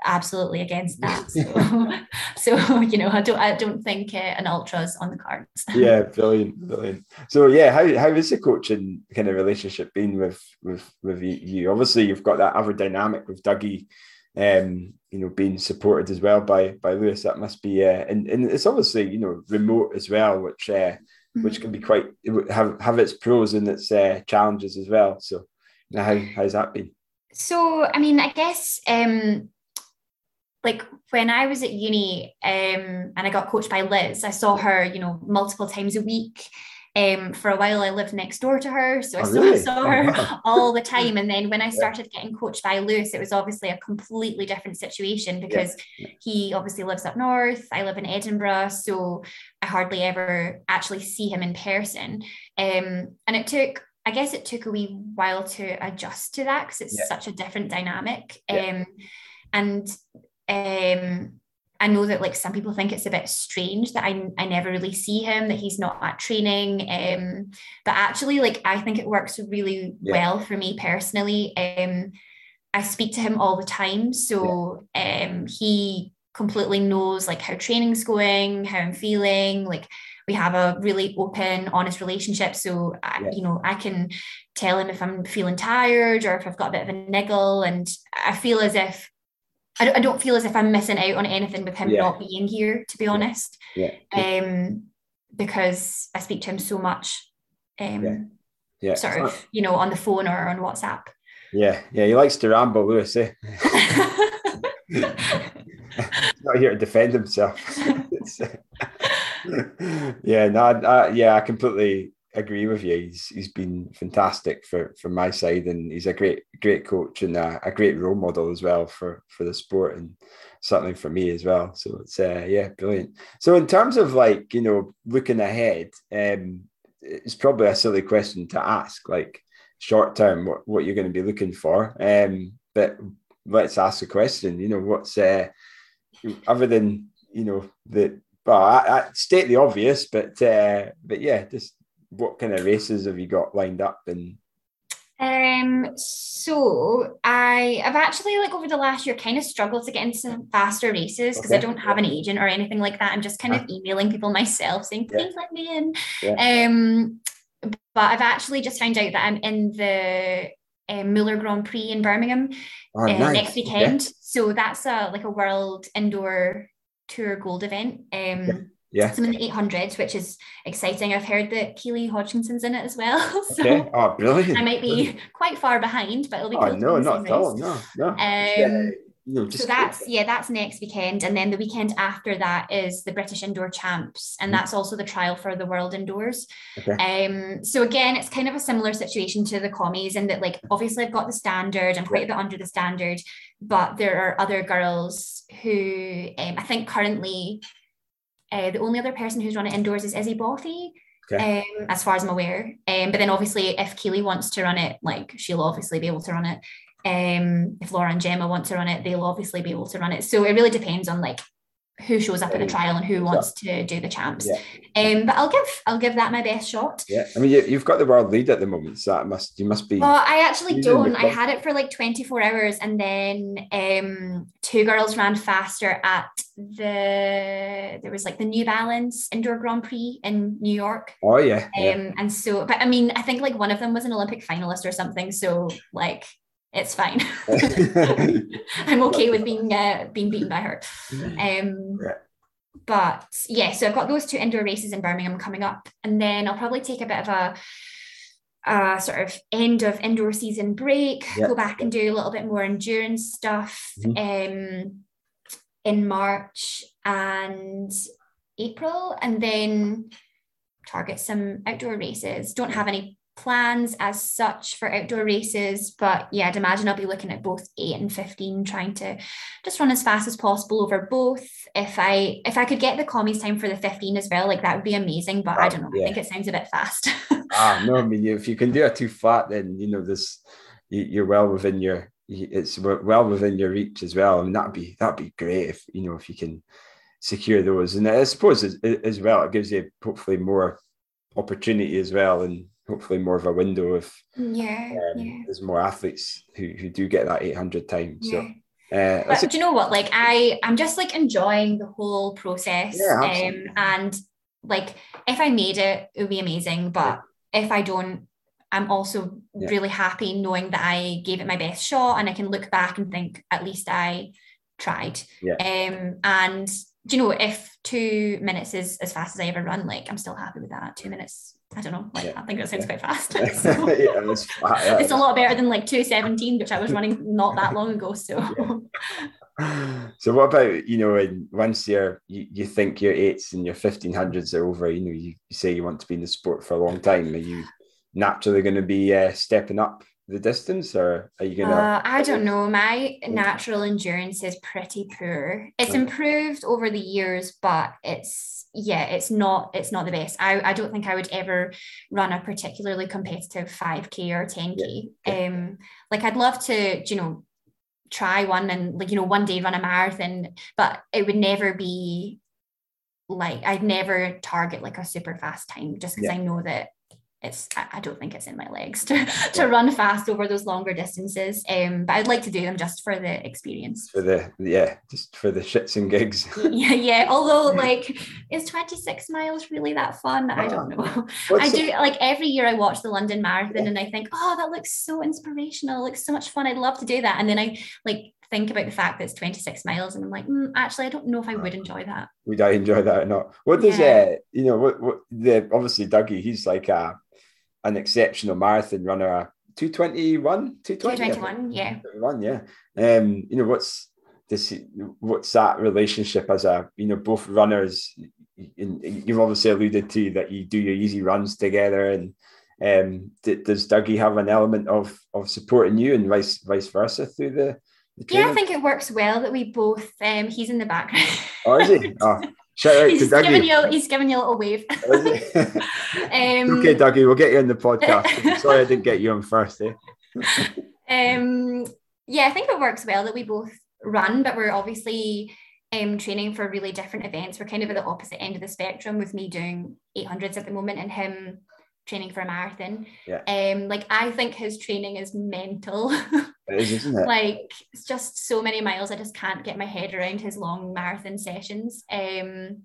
Speaker 3: absolutely against that. So, so you know, I don't, I don't think uh, an ultras on the cards.
Speaker 1: yeah, brilliant, brilliant. So, yeah, how how is the coaching kind of relationship been with with with you? Obviously, you've got that other dynamic with Dougie, um, you know, being supported as well by by Lewis. That must be, uh, and and it's obviously you know remote as well, which uh, which mm-hmm. can be quite have have its pros and its uh, challenges as well. So, how how's that been?
Speaker 3: So, I mean, I guess um, like when I was at uni um, and I got coached by Liz, I saw her, you know, multiple times a week. Um, for a while, I lived next door to her, so I oh, really? saw, her oh, all the time. And then when I started getting coached by Lewis, it was obviously a completely different situation because yeah. he obviously lives up north. I live in Edinburgh, so I hardly ever actually see him in person. Um, and it took I guess it took a wee while to adjust to that because it's yeah. such a different dynamic. Yeah. Um, and um, I know that like some people think it's a bit strange that I, I never really see him, that he's not at training. Um, but actually, like I think it works really yeah. well for me personally. Um, I speak to him all the time. So um, he completely knows like how training's going, how I'm feeling. Like we have a really open, honest relationship. So I, yeah. you know, I can tell him if I'm feeling tired or if I've got a bit of a niggle. And I feel as if I, I don't feel as if I'm missing out on anything with him yeah. not being here, to be honest.
Speaker 1: Yeah.
Speaker 3: Um, because I speak to him so much. Um,
Speaker 1: yeah. yeah.
Speaker 3: Sort of, you know, on the phone or on WhatsApp.
Speaker 1: Yeah, yeah, he likes to ramble, Lewis. Eh? He's not here to defend himself. yeah, no, I, yeah, I completely agree with you. He's he's been fantastic for for my side, and he's a great great coach and a, a great role model as well for for the sport and certainly for me as well. So it's uh, yeah, brilliant. So in terms of like you know looking ahead, um, it's probably a silly question to ask, like short term, what what you're going to be looking for. Um, but let's ask the question. You know, what's uh, other than you know the well, I, I state the obvious, but uh, but yeah, just what kind of races have you got lined up and
Speaker 3: um so I have actually like over the last year kind of struggled to get into some faster races because okay. I don't have an agent or anything like that. I'm just kind of emailing people myself saying, please yeah. let me in. Yeah. Um but I've actually just found out that I'm in the um, Muller Grand Prix in Birmingham oh, uh, nice. next weekend. Yeah. So that's a like a world indoor tour gold event. Um
Speaker 1: yeah.
Speaker 3: Some in the 800s, which is exciting. I've heard that Keely Hodgkinson's in it as well. so
Speaker 1: okay. Oh, brilliant.
Speaker 3: I might be quite far behind, but it'll be
Speaker 1: oh, cool. No, not at all. No, no. Um,
Speaker 3: yeah. No, so that's yeah, that's next weekend, and then the weekend after that is the British Indoor Champs, and mm. that's also the trial for the World Indoors. Okay. Um, so again, it's kind of a similar situation to the commies, in that like obviously I've got the standard, I'm quite a bit under the standard, but there are other girls who um, I think currently uh, the only other person who's run it indoors is Izzy Boffey. Okay. Um, as far as I'm aware. Um, but then obviously if Keely wants to run it, like she'll obviously be able to run it. Um, if Laura and Gemma want to run it, they'll obviously be able to run it. So it really depends on like who shows up at the trial and who wants to do the champs. Yeah. Um, but I'll give I'll give that my best shot.
Speaker 1: Yeah, I mean you, have got the world lead at the moment, so that must you must be.
Speaker 3: Well, I actually don't. I had it for like 24 hours, and then um, two girls ran faster at the there was like the New Balance Indoor Grand Prix in New York.
Speaker 1: Oh yeah.
Speaker 3: Um,
Speaker 1: yeah.
Speaker 3: and so, but I mean, I think like one of them was an Olympic finalist or something. So like it's fine. I'm okay with being uh, being beaten by her. Um. But yeah, so I've got those two indoor races in Birmingham coming up, and then I'll probably take a bit of a, a sort of end of indoor season break, go back and do a little bit more endurance stuff mm-hmm. um, in March and April, and then target some outdoor races. Don't have any plans as such for outdoor races, but yeah, I'd imagine I'll be looking at both eight and fifteen, trying to just run as fast as possible over both. If I if I could get the commies time for the fifteen as well, like that would be amazing. But oh, I don't know. Yeah. I think it sounds a bit fast.
Speaker 1: ah, no, I mean if you can do it too flat, then you know this you're well within your it's well within your reach as well. I mean that'd be that'd be great if you know if you can secure those. And I suppose as, as well, it gives you hopefully more opportunity as well and hopefully more of a window of
Speaker 3: yeah, um, yeah.
Speaker 1: there's more athletes who, who do get that 800 time so
Speaker 3: uh, but a, do you know what like i i'm just like enjoying the whole process yeah, um and like if i made it it would be amazing but yeah. if i don't i'm also yeah. really happy knowing that i gave it my best shot and i can look back and think at least i tried
Speaker 1: yeah.
Speaker 3: um and do you know if two minutes is as fast as i ever run like i'm still happy with that two minutes I don't know. Like yeah. I think it sounds yeah. quite fast. So. yeah, it's, it's a lot better than like 217, which I was running not that long ago. So
Speaker 1: so what about you know once you're you, you think your eights and your 1500s are over you know you, you say you want to be in the sport for a long time are you naturally going to be uh, stepping up the distance or are you gonna uh,
Speaker 3: i don't know. My natural endurance is pretty poor. It's improved over the years but it's yeah it's not it's not the best. I, I don't think i would ever run a particularly competitive 5k or 10k yeah. um like i'd love to you know try one and like you know one day run a marathon but it would never be like I'd never target like a super fast time just because yeah. I know that it's I don't think it's in my legs to, to run fast over those longer distances. Um, but I'd like to do them just for the experience.
Speaker 1: For the yeah, just for the shits and gigs.
Speaker 3: yeah, yeah. Although like is 26 miles really that fun? I don't know. I do like every year I watch the London Marathon yeah. and I think, oh, that looks so inspirational, looks so much fun. I'd love to do that. And then I like think about the fact that it's 26 miles and I'm like, mm, actually, I don't know if I would enjoy that.
Speaker 1: Would I enjoy that or not? What does yeah. uh, you know, what, what the obviously Dougie, he's like a an exceptional marathon runner, 221, 221,
Speaker 3: yeah.
Speaker 1: One, yeah. Um, you know, what's this what's that relationship as a you know both runners you've obviously alluded to that you do your easy runs together and um, does Dougie have an element of of supporting you and vice vice versa through the,
Speaker 3: the yeah I think it works well that we both um, he's in the background
Speaker 1: oh is he? Oh Shout out
Speaker 3: he's
Speaker 1: to Dougie.
Speaker 3: Giving you, he's giving you a little wave. um,
Speaker 1: okay, Dougie, we'll get you on the podcast. Sorry I didn't get you on first. Eh?
Speaker 3: um, yeah, I think it works well that we both run, but we're obviously um, training for really different events. We're kind of at the opposite end of the spectrum with me doing 800s at the moment and him training for a marathon.
Speaker 1: Yeah.
Speaker 3: Um, like I think his training is mental.
Speaker 1: It is, isn't it?
Speaker 3: like it's just so many miles. I just can't get my head around his long marathon sessions. Um,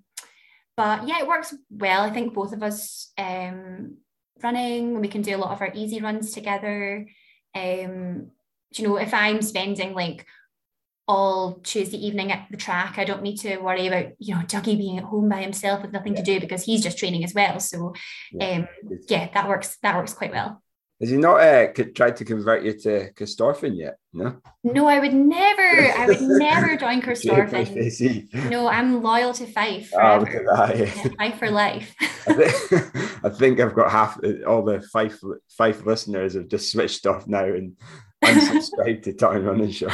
Speaker 3: but yeah, it works well. I think both of us um running, we can do a lot of our easy runs together. Um, you know, if I'm spending like all Tuesday evening at the track. I don't need to worry about, you know, Dougie being at home by himself with nothing yeah. to do because he's just training as well. So yeah. um yeah, that works that works quite well.
Speaker 1: Has he not uh, tried to convert you to Corstorphine yet? No.
Speaker 3: No, I would never. I would never join Corstorphine. no, I'm loyal to Fife.
Speaker 1: Oh, look at that! Yeah.
Speaker 3: Fife for life.
Speaker 1: I, think, I I've got half all the Fife Fife listeners have just switched off now and unsubscribe to Time Running Show.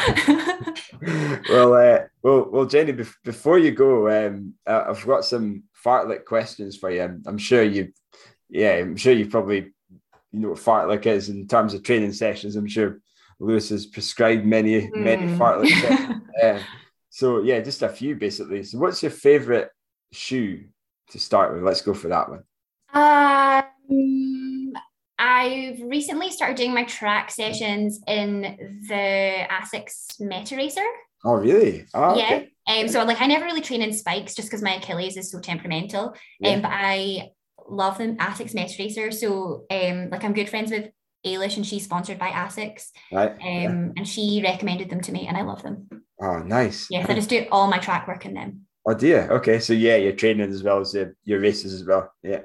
Speaker 1: well, uh, well, well, Jenny, before you go, um, I've got some fartlek questions for you. I'm, I'm, sure you, yeah, I'm sure you probably, you know what fartlek is in terms of training sessions. I'm sure Lewis has prescribed many, mm. many hmm. fartlek. Uh, so yeah, just a few basically. So, what's your favorite shoe to start with? Let's go for that one.
Speaker 3: Um I've recently started doing my track sessions in the Asics Meta Racer.
Speaker 1: Oh, really? Oh,
Speaker 3: yeah. Okay. Um, so like I never really train in spikes just because my Achilles is so temperamental. Yeah. Um, but I love them. Asics Meta Racer. So um, like I'm good friends with Eilish and she's sponsored by Asics.
Speaker 1: Right. Um,
Speaker 3: yeah. and she recommended them to me and I love them.
Speaker 1: Oh, nice.
Speaker 3: Yeah, so I just do all my track work in them.
Speaker 1: Oh dear. Okay. So yeah, you're training as well as your, your races as well. Yeah.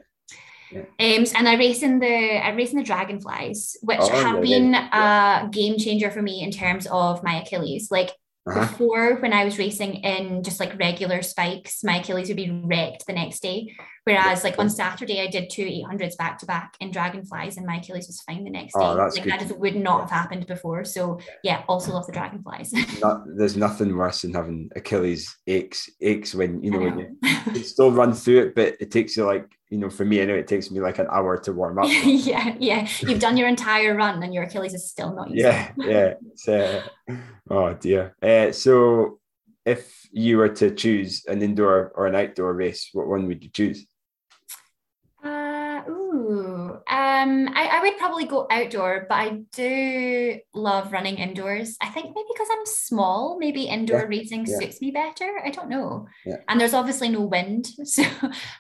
Speaker 3: Yeah. Um, and I race in the I race in the dragonflies, which oh, have yeah, been yeah. a game changer for me in terms of my Achilles. Like uh-huh. before, when I was racing in just like regular spikes, my Achilles would be wrecked the next day. Whereas like on Saturday, I did two 800s back to back in dragonflies, and my Achilles was fine the next
Speaker 1: Oh,
Speaker 3: day.
Speaker 1: that's
Speaker 3: like
Speaker 1: good.
Speaker 3: that just would not have happened before. So yeah, also love the dragonflies.
Speaker 1: Not, there's nothing worse than having Achilles aches aches when you know,
Speaker 3: I
Speaker 1: when you, you still run through it, but it takes you like you know for me anyway, it takes me like an hour to warm up.
Speaker 3: yeah, yeah. You've done your entire run, and your Achilles is still not. used
Speaker 1: yeah, yeah. Uh, oh dear. Uh, so if you were to choose an indoor or an outdoor race, what one would you choose?
Speaker 3: Um, I, I would probably go outdoor, but I do love running indoors. I think maybe because I'm small, maybe indoor
Speaker 1: Yeah,
Speaker 3: racing
Speaker 1: yeah.
Speaker 3: suits me better. I don't know.
Speaker 1: Yeah.
Speaker 3: And there's obviously no wind, so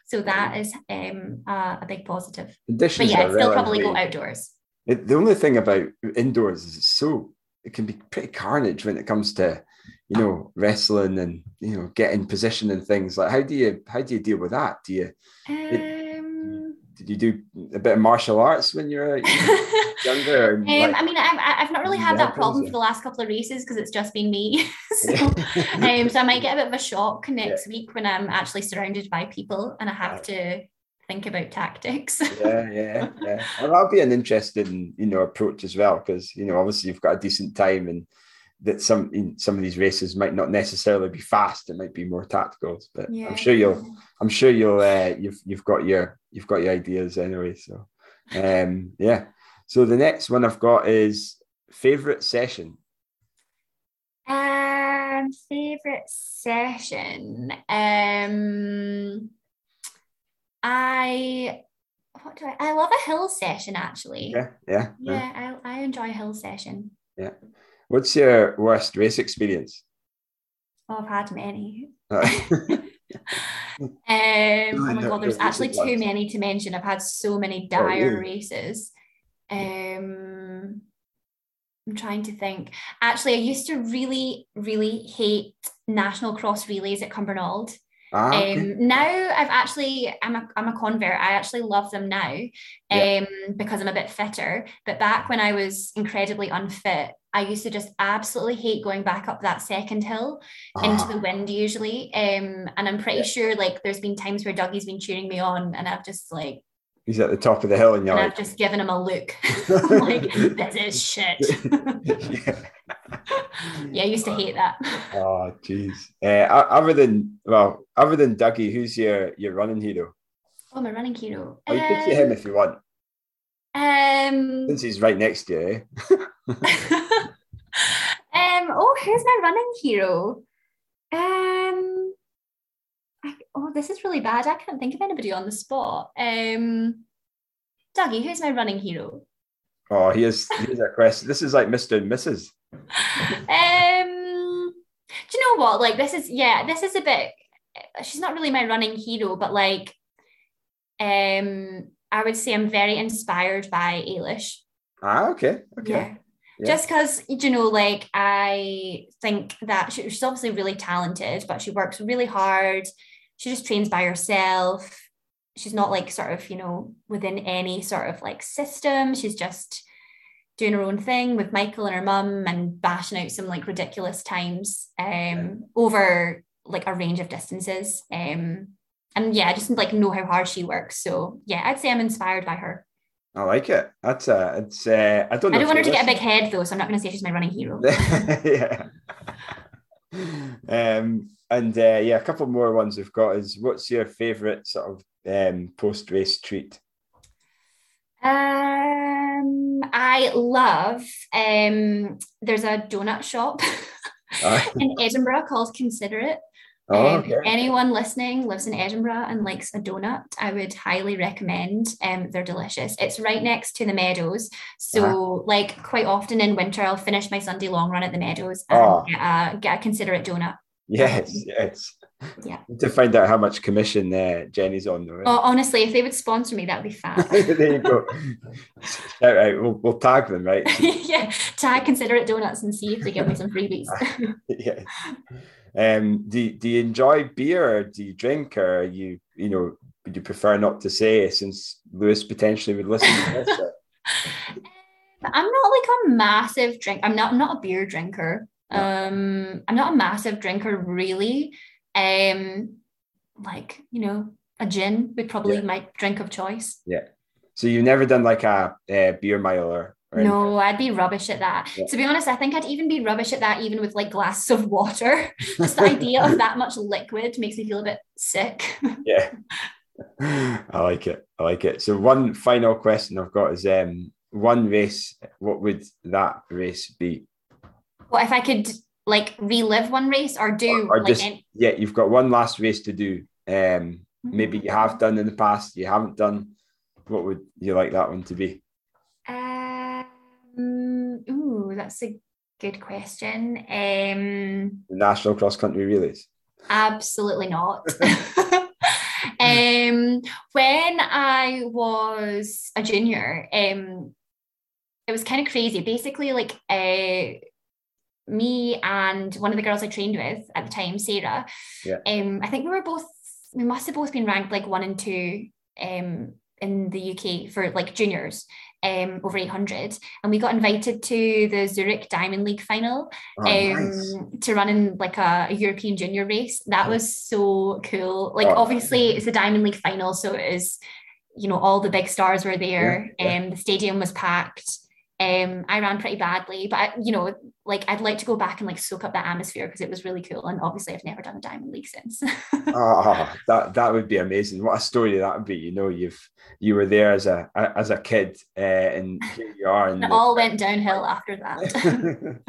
Speaker 3: so that is um uh, a big positive. But yeah, I'd still probably go outdoors.
Speaker 1: It, the only thing about indoors is it's so it can be pretty carnage when it comes to you know wrestling and you know getting position and things like how do you how do you deal with that do you
Speaker 3: Um,
Speaker 1: did you do a bit of martial arts when you're younger
Speaker 3: Um,
Speaker 1: like-
Speaker 3: I mean, I've, I've not really had that problem
Speaker 1: yeah.
Speaker 3: for the last couple of races because it's just been me. so, um, so I might get a bit of a shock next week when I'm actually surrounded by people and I have to think about tactics.
Speaker 1: yeah yeah yeah well, that'll be an interesting you know approach as well because you know obviously you've got a decent time and that some in some of these races might not necessarily be fast it might be more tactical but i'm sure you'll i'm sure you'll uh, you've you've got your you've got your ideas anyway so um yeah so the next one i've got is favorite session
Speaker 3: Um, favorite session. Um, I what do I? I love a hill session actually.
Speaker 1: yeah yeah, yeah.
Speaker 3: Yeah, I, I enjoy a hill session. Yeah.
Speaker 1: What's your worst race experience
Speaker 3: Oh, I've had many. Um, oh my god, there's actually too many to mention. I've had so many
Speaker 1: Oh,
Speaker 3: dire races. Um, I'm trying to think. Actually, I used to really, really hate national cross relays at Cumbernauld.
Speaker 1: Ah, okay.
Speaker 3: Um, now I've actually I'm a I'm a convert. I actually love them now, um,
Speaker 1: Yeah.
Speaker 3: because I'm a bit fitter. But back when I was incredibly unfit, I used to just absolutely hate going back up that second hill into
Speaker 1: Ah,
Speaker 3: the wind usually. Um, and I'm pretty
Speaker 1: Yeah.
Speaker 3: sure like there's been times where Dougie's been cheering me on, and I've just like
Speaker 1: he's at the top of the hill and you're
Speaker 3: and
Speaker 1: like
Speaker 3: I've just given him a look. Like this is shit.
Speaker 1: yeah.
Speaker 3: yeah, I used to hate that.
Speaker 1: Oh, jeez. Uh, other than well, other than Dougie, who's your your running hero?
Speaker 3: Oh, my running hero.
Speaker 1: Or you could say him
Speaker 3: Um,
Speaker 1: if you want,
Speaker 3: um,
Speaker 1: since he's right next to you. Eh?
Speaker 3: um, oh, who's my running hero? Um, I, oh, this is really bad. I can't think of anybody on the spot. Um, Dougie, who's my running hero?
Speaker 1: Oh, he is. Here's a question. This is like Mister and Mrs.
Speaker 3: Um, do you know what? Like, this is yeah, this is a bit. She's not really my running hero, but like, um, I would say I'm very inspired by Eilish.
Speaker 1: Ah, okay, okay.
Speaker 3: Yeah.
Speaker 1: Yeah.
Speaker 3: Just because, you know, like I think that she, she's obviously really talented, but she works really hard. She just trains by herself. She's not like sort of, you know, within any sort of like system. She's just doing her own thing with Michael and her mum and bashing out some like ridiculous times um, over like a range of distances. Um, and yeah, I just like know how hard she works. So yeah, I'd say I'm inspired by her.
Speaker 1: I like it. That's uh, it's. Uh, I don't. Know
Speaker 3: I don't want her to get a big head though, so I'm not going to say she's my running hero.
Speaker 1: yeah. um, and uh, yeah, a couple more ones we've got is what's your favorite sort of um, post race treat?
Speaker 3: Um, I love um. There's a donut shop in Edinburgh called Considerit.
Speaker 1: Oh,
Speaker 3: Um,
Speaker 1: okay.
Speaker 3: if anyone listening lives in Edinburgh and likes a donut, I would highly recommend. Um, they're delicious. It's right next to the Meadows, so like quite often in winter, I'll finish my Sunday long run at the Meadows and
Speaker 1: Oh.
Speaker 3: get a get a Considerit donut.
Speaker 1: Yes, yes.
Speaker 3: Yeah.
Speaker 1: To find out how much commission uh, Jenny's on though.
Speaker 3: Oh, honestly, if they would sponsor me, that would be fab.
Speaker 1: there you go. Shout out. We'll, we'll tag them, right?
Speaker 3: yeah, tag Considerit donuts and see if they give me some freebies.
Speaker 1: yeah. Um, do, do you enjoy beer or do you drink or you, you know, would you prefer not to say since Lewis potentially would listen to this?
Speaker 3: I'm not like a massive drink. I'm not I'm not a beer drinker. Um, I'm not a massive drinker really. Um, like you know, a gin would probably
Speaker 1: Yeah.
Speaker 3: my drink of choice.
Speaker 1: Yeah. So you've never done like a, uh beer mile or, or?
Speaker 3: No, I'd be rubbish at that.
Speaker 1: Yeah.
Speaker 3: To be honest, I think I'd even be rubbish at that, even with like glasses of water. Just the idea of that much liquid makes me feel a bit sick.
Speaker 1: Yeah. I like it. I like it. So one final question I've got is um one race, what would that race be?
Speaker 3: What if I could like relive one race or do
Speaker 1: Or
Speaker 3: like
Speaker 1: just
Speaker 3: any-
Speaker 1: yeah, you've got one last race to do. Um maybe you have done in the past, you haven't done. What would you like that one to be?
Speaker 3: Um, ooh, that's a good question. Um,
Speaker 1: The national cross country relays.
Speaker 3: absolutely not. um, when I was a junior, um, it was kind of crazy. Basically, like uh, me and one of the girls I trained with at the time, Sarah.
Speaker 1: Yeah.
Speaker 3: Um, I think we were both. We must have both been ranked like one and two. Um, in the UK for like juniors, um, over 800, and we got invited to the Zurich Diamond League final
Speaker 1: Oh,
Speaker 3: um,
Speaker 1: nice.
Speaker 3: to run in like a, a European junior race. That
Speaker 1: Oh.
Speaker 3: was so cool. Like
Speaker 1: Oh.
Speaker 3: obviously it's the Diamond League final, so it is, you know, all the big stars were there.
Speaker 1: Yeah, yeah.
Speaker 3: Um, the stadium was packed. Um, I ran pretty badly, but I, you know, like I'd like to go back and like soak up that atmosphere because it was really cool. And obviously, I've never done a Diamond League since.
Speaker 1: Oh, that that would be amazing. What a story that would be. You know, you've you were there as a as a kid, uh, and here you are.
Speaker 3: and it all went downhill after that.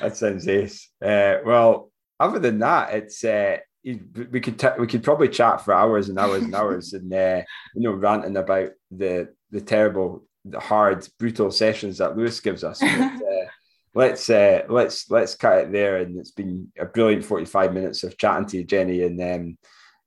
Speaker 1: that sounds ace. Uh, well, other than that, it's uh, we could t- we could probably chat for hours and hours and hours, and uh, you know, ranting about the the terrible, the hard, brutal sessions that Lewis gives us. But, uh, let's uh, let's let's cut it there, and it's been a brilliant forty five minutes of chatting to you, Jenny, and. Um,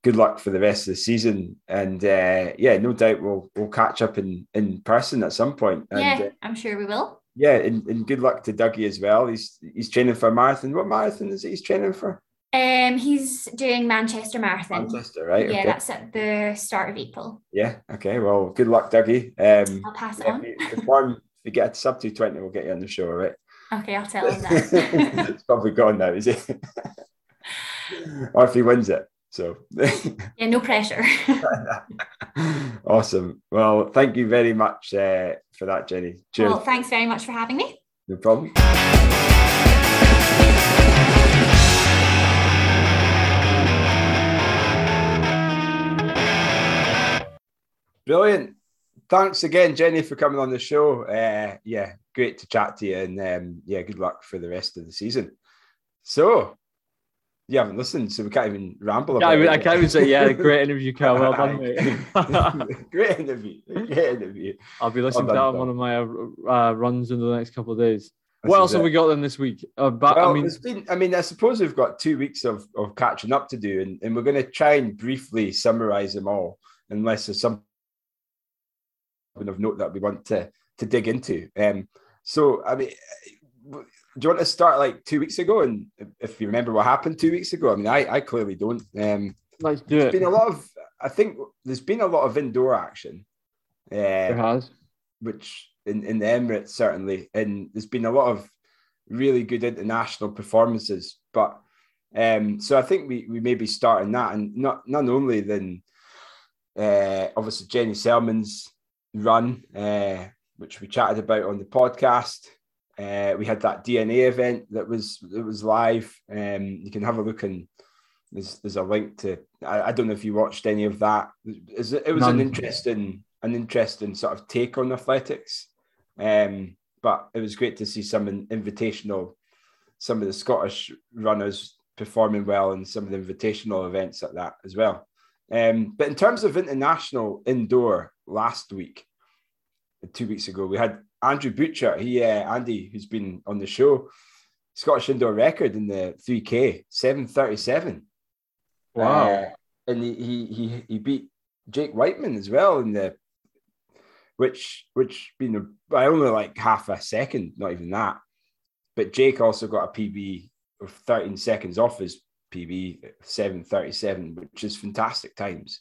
Speaker 1: Good luck for the rest of the season, and uh, yeah, no doubt we'll we'll catch up in in person at some point. And,
Speaker 3: yeah,
Speaker 1: uh,
Speaker 3: I'm sure we will.
Speaker 1: yeah, and, and good luck to Dougie as well. He's he's training for a marathon. What marathon is it he's training for?
Speaker 3: Um, he's doing Manchester Marathon.
Speaker 1: Manchester, right?
Speaker 3: Yeah,
Speaker 1: okay.
Speaker 3: that's at the start of April.
Speaker 1: Yeah. Okay. Well, good luck, Dougie. Um,
Speaker 3: I'll pass it
Speaker 1: yeah,
Speaker 3: on.
Speaker 1: if, you, if, one, if you get a sub two twenty, we'll get you on the show, right?
Speaker 3: Okay, I'll tell him that.
Speaker 1: it's probably gone now, is it? or if he wins it. So
Speaker 3: yeah, no pressure.
Speaker 1: awesome. Well, thank you very much uh, for that, Jenny. Cheers.
Speaker 3: well, thanks very much for having me.
Speaker 1: no problem. Brilliant. Thanks again, Jenny, for coming on the show. Uh, yeah, great to chat to you, and um, yeah, good luck for the rest of the season. So, you haven't listened, so we can't even ramble
Speaker 2: Yeah, I,
Speaker 1: about
Speaker 2: mean, I can't even say, yeah, great interview, Carl. Well done, mate.
Speaker 1: great interview. Great interview.
Speaker 2: I'll be listening
Speaker 1: Well
Speaker 2: to that on one of my uh, uh, runs in the next couple of days.
Speaker 1: This
Speaker 2: what else have we got then this week? Uh, but
Speaker 1: well,
Speaker 2: I mean,
Speaker 1: been, I mean, I suppose we've got two weeks of, of catching up to do, and, and we're going to try and briefly summarize them all, unless there's something of note that we want to to dig into. Um, so, I mean, do you want to start like two weeks ago? And if you remember what happened two weeks ago, I mean, I, I clearly don't. Um,
Speaker 2: let's do
Speaker 1: there's
Speaker 2: it.
Speaker 1: been a lot of, I think there's been a lot of indoor action.
Speaker 2: There
Speaker 1: Uh,
Speaker 2: has.
Speaker 1: which in, in the Emirates certainly, and there's been a lot of really good international performances. But um, so I think we we may be starting that, and not not only then uh, obviously Jenny Selman's run, uh, which we chatted about on the podcast. Uh, we had that DNA event that was that was live. Um, you can have a look and there's there's a link to. I, I don't know if you watched any of that. It was, it was an interesting an interesting sort of take on athletics. Um, but it was great to see some invitational, some of the Scottish runners performing well in some of the invitational events at that as well. Um, but in terms of international indoor last week, two weeks ago, we had Andrew Butchart. He, uh, Andy, who's been on the show, Scottish indoor record in the 3K, 737.
Speaker 2: Wow.
Speaker 1: Uh, and he, he he he beat Jake Wightman as well in the which which been by only like half a second, not even that. But Jake also got a PB of 13 seconds off his PB 737, which is fantastic times.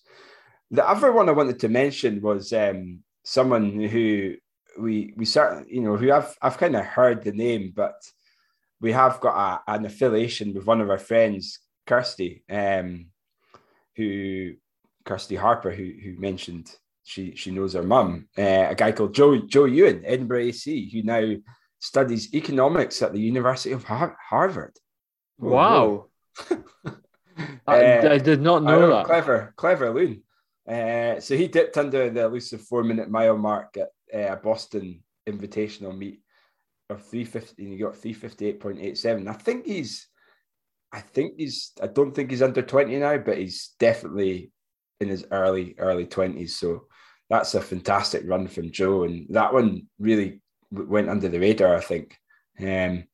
Speaker 1: The other one I wanted to mention was um, someone who we we certainly you know who I've I've kind of heard the name, but we have got a, an affiliation with one of our friends, Kirsty, um, who Kirsty Harper, who who mentioned she she knows her mum, uh, a guy called Joe Joe Ewan, Edinburgh AC, who now studies economics at the University of Har- Harvard.
Speaker 2: Wow. I,
Speaker 1: Uh,
Speaker 2: I did not know that.
Speaker 1: Clever, clever loon. Uh, so he dipped under the elusive four minute mile mark at uh, Boston Invitational meet of 350. He got 358.87. I think he's, I think he's, I don't think he's under 20 now, but he's definitely in his early, early 20s. So that's a fantastic run from Joe. And that one really went under the radar, I think. Um,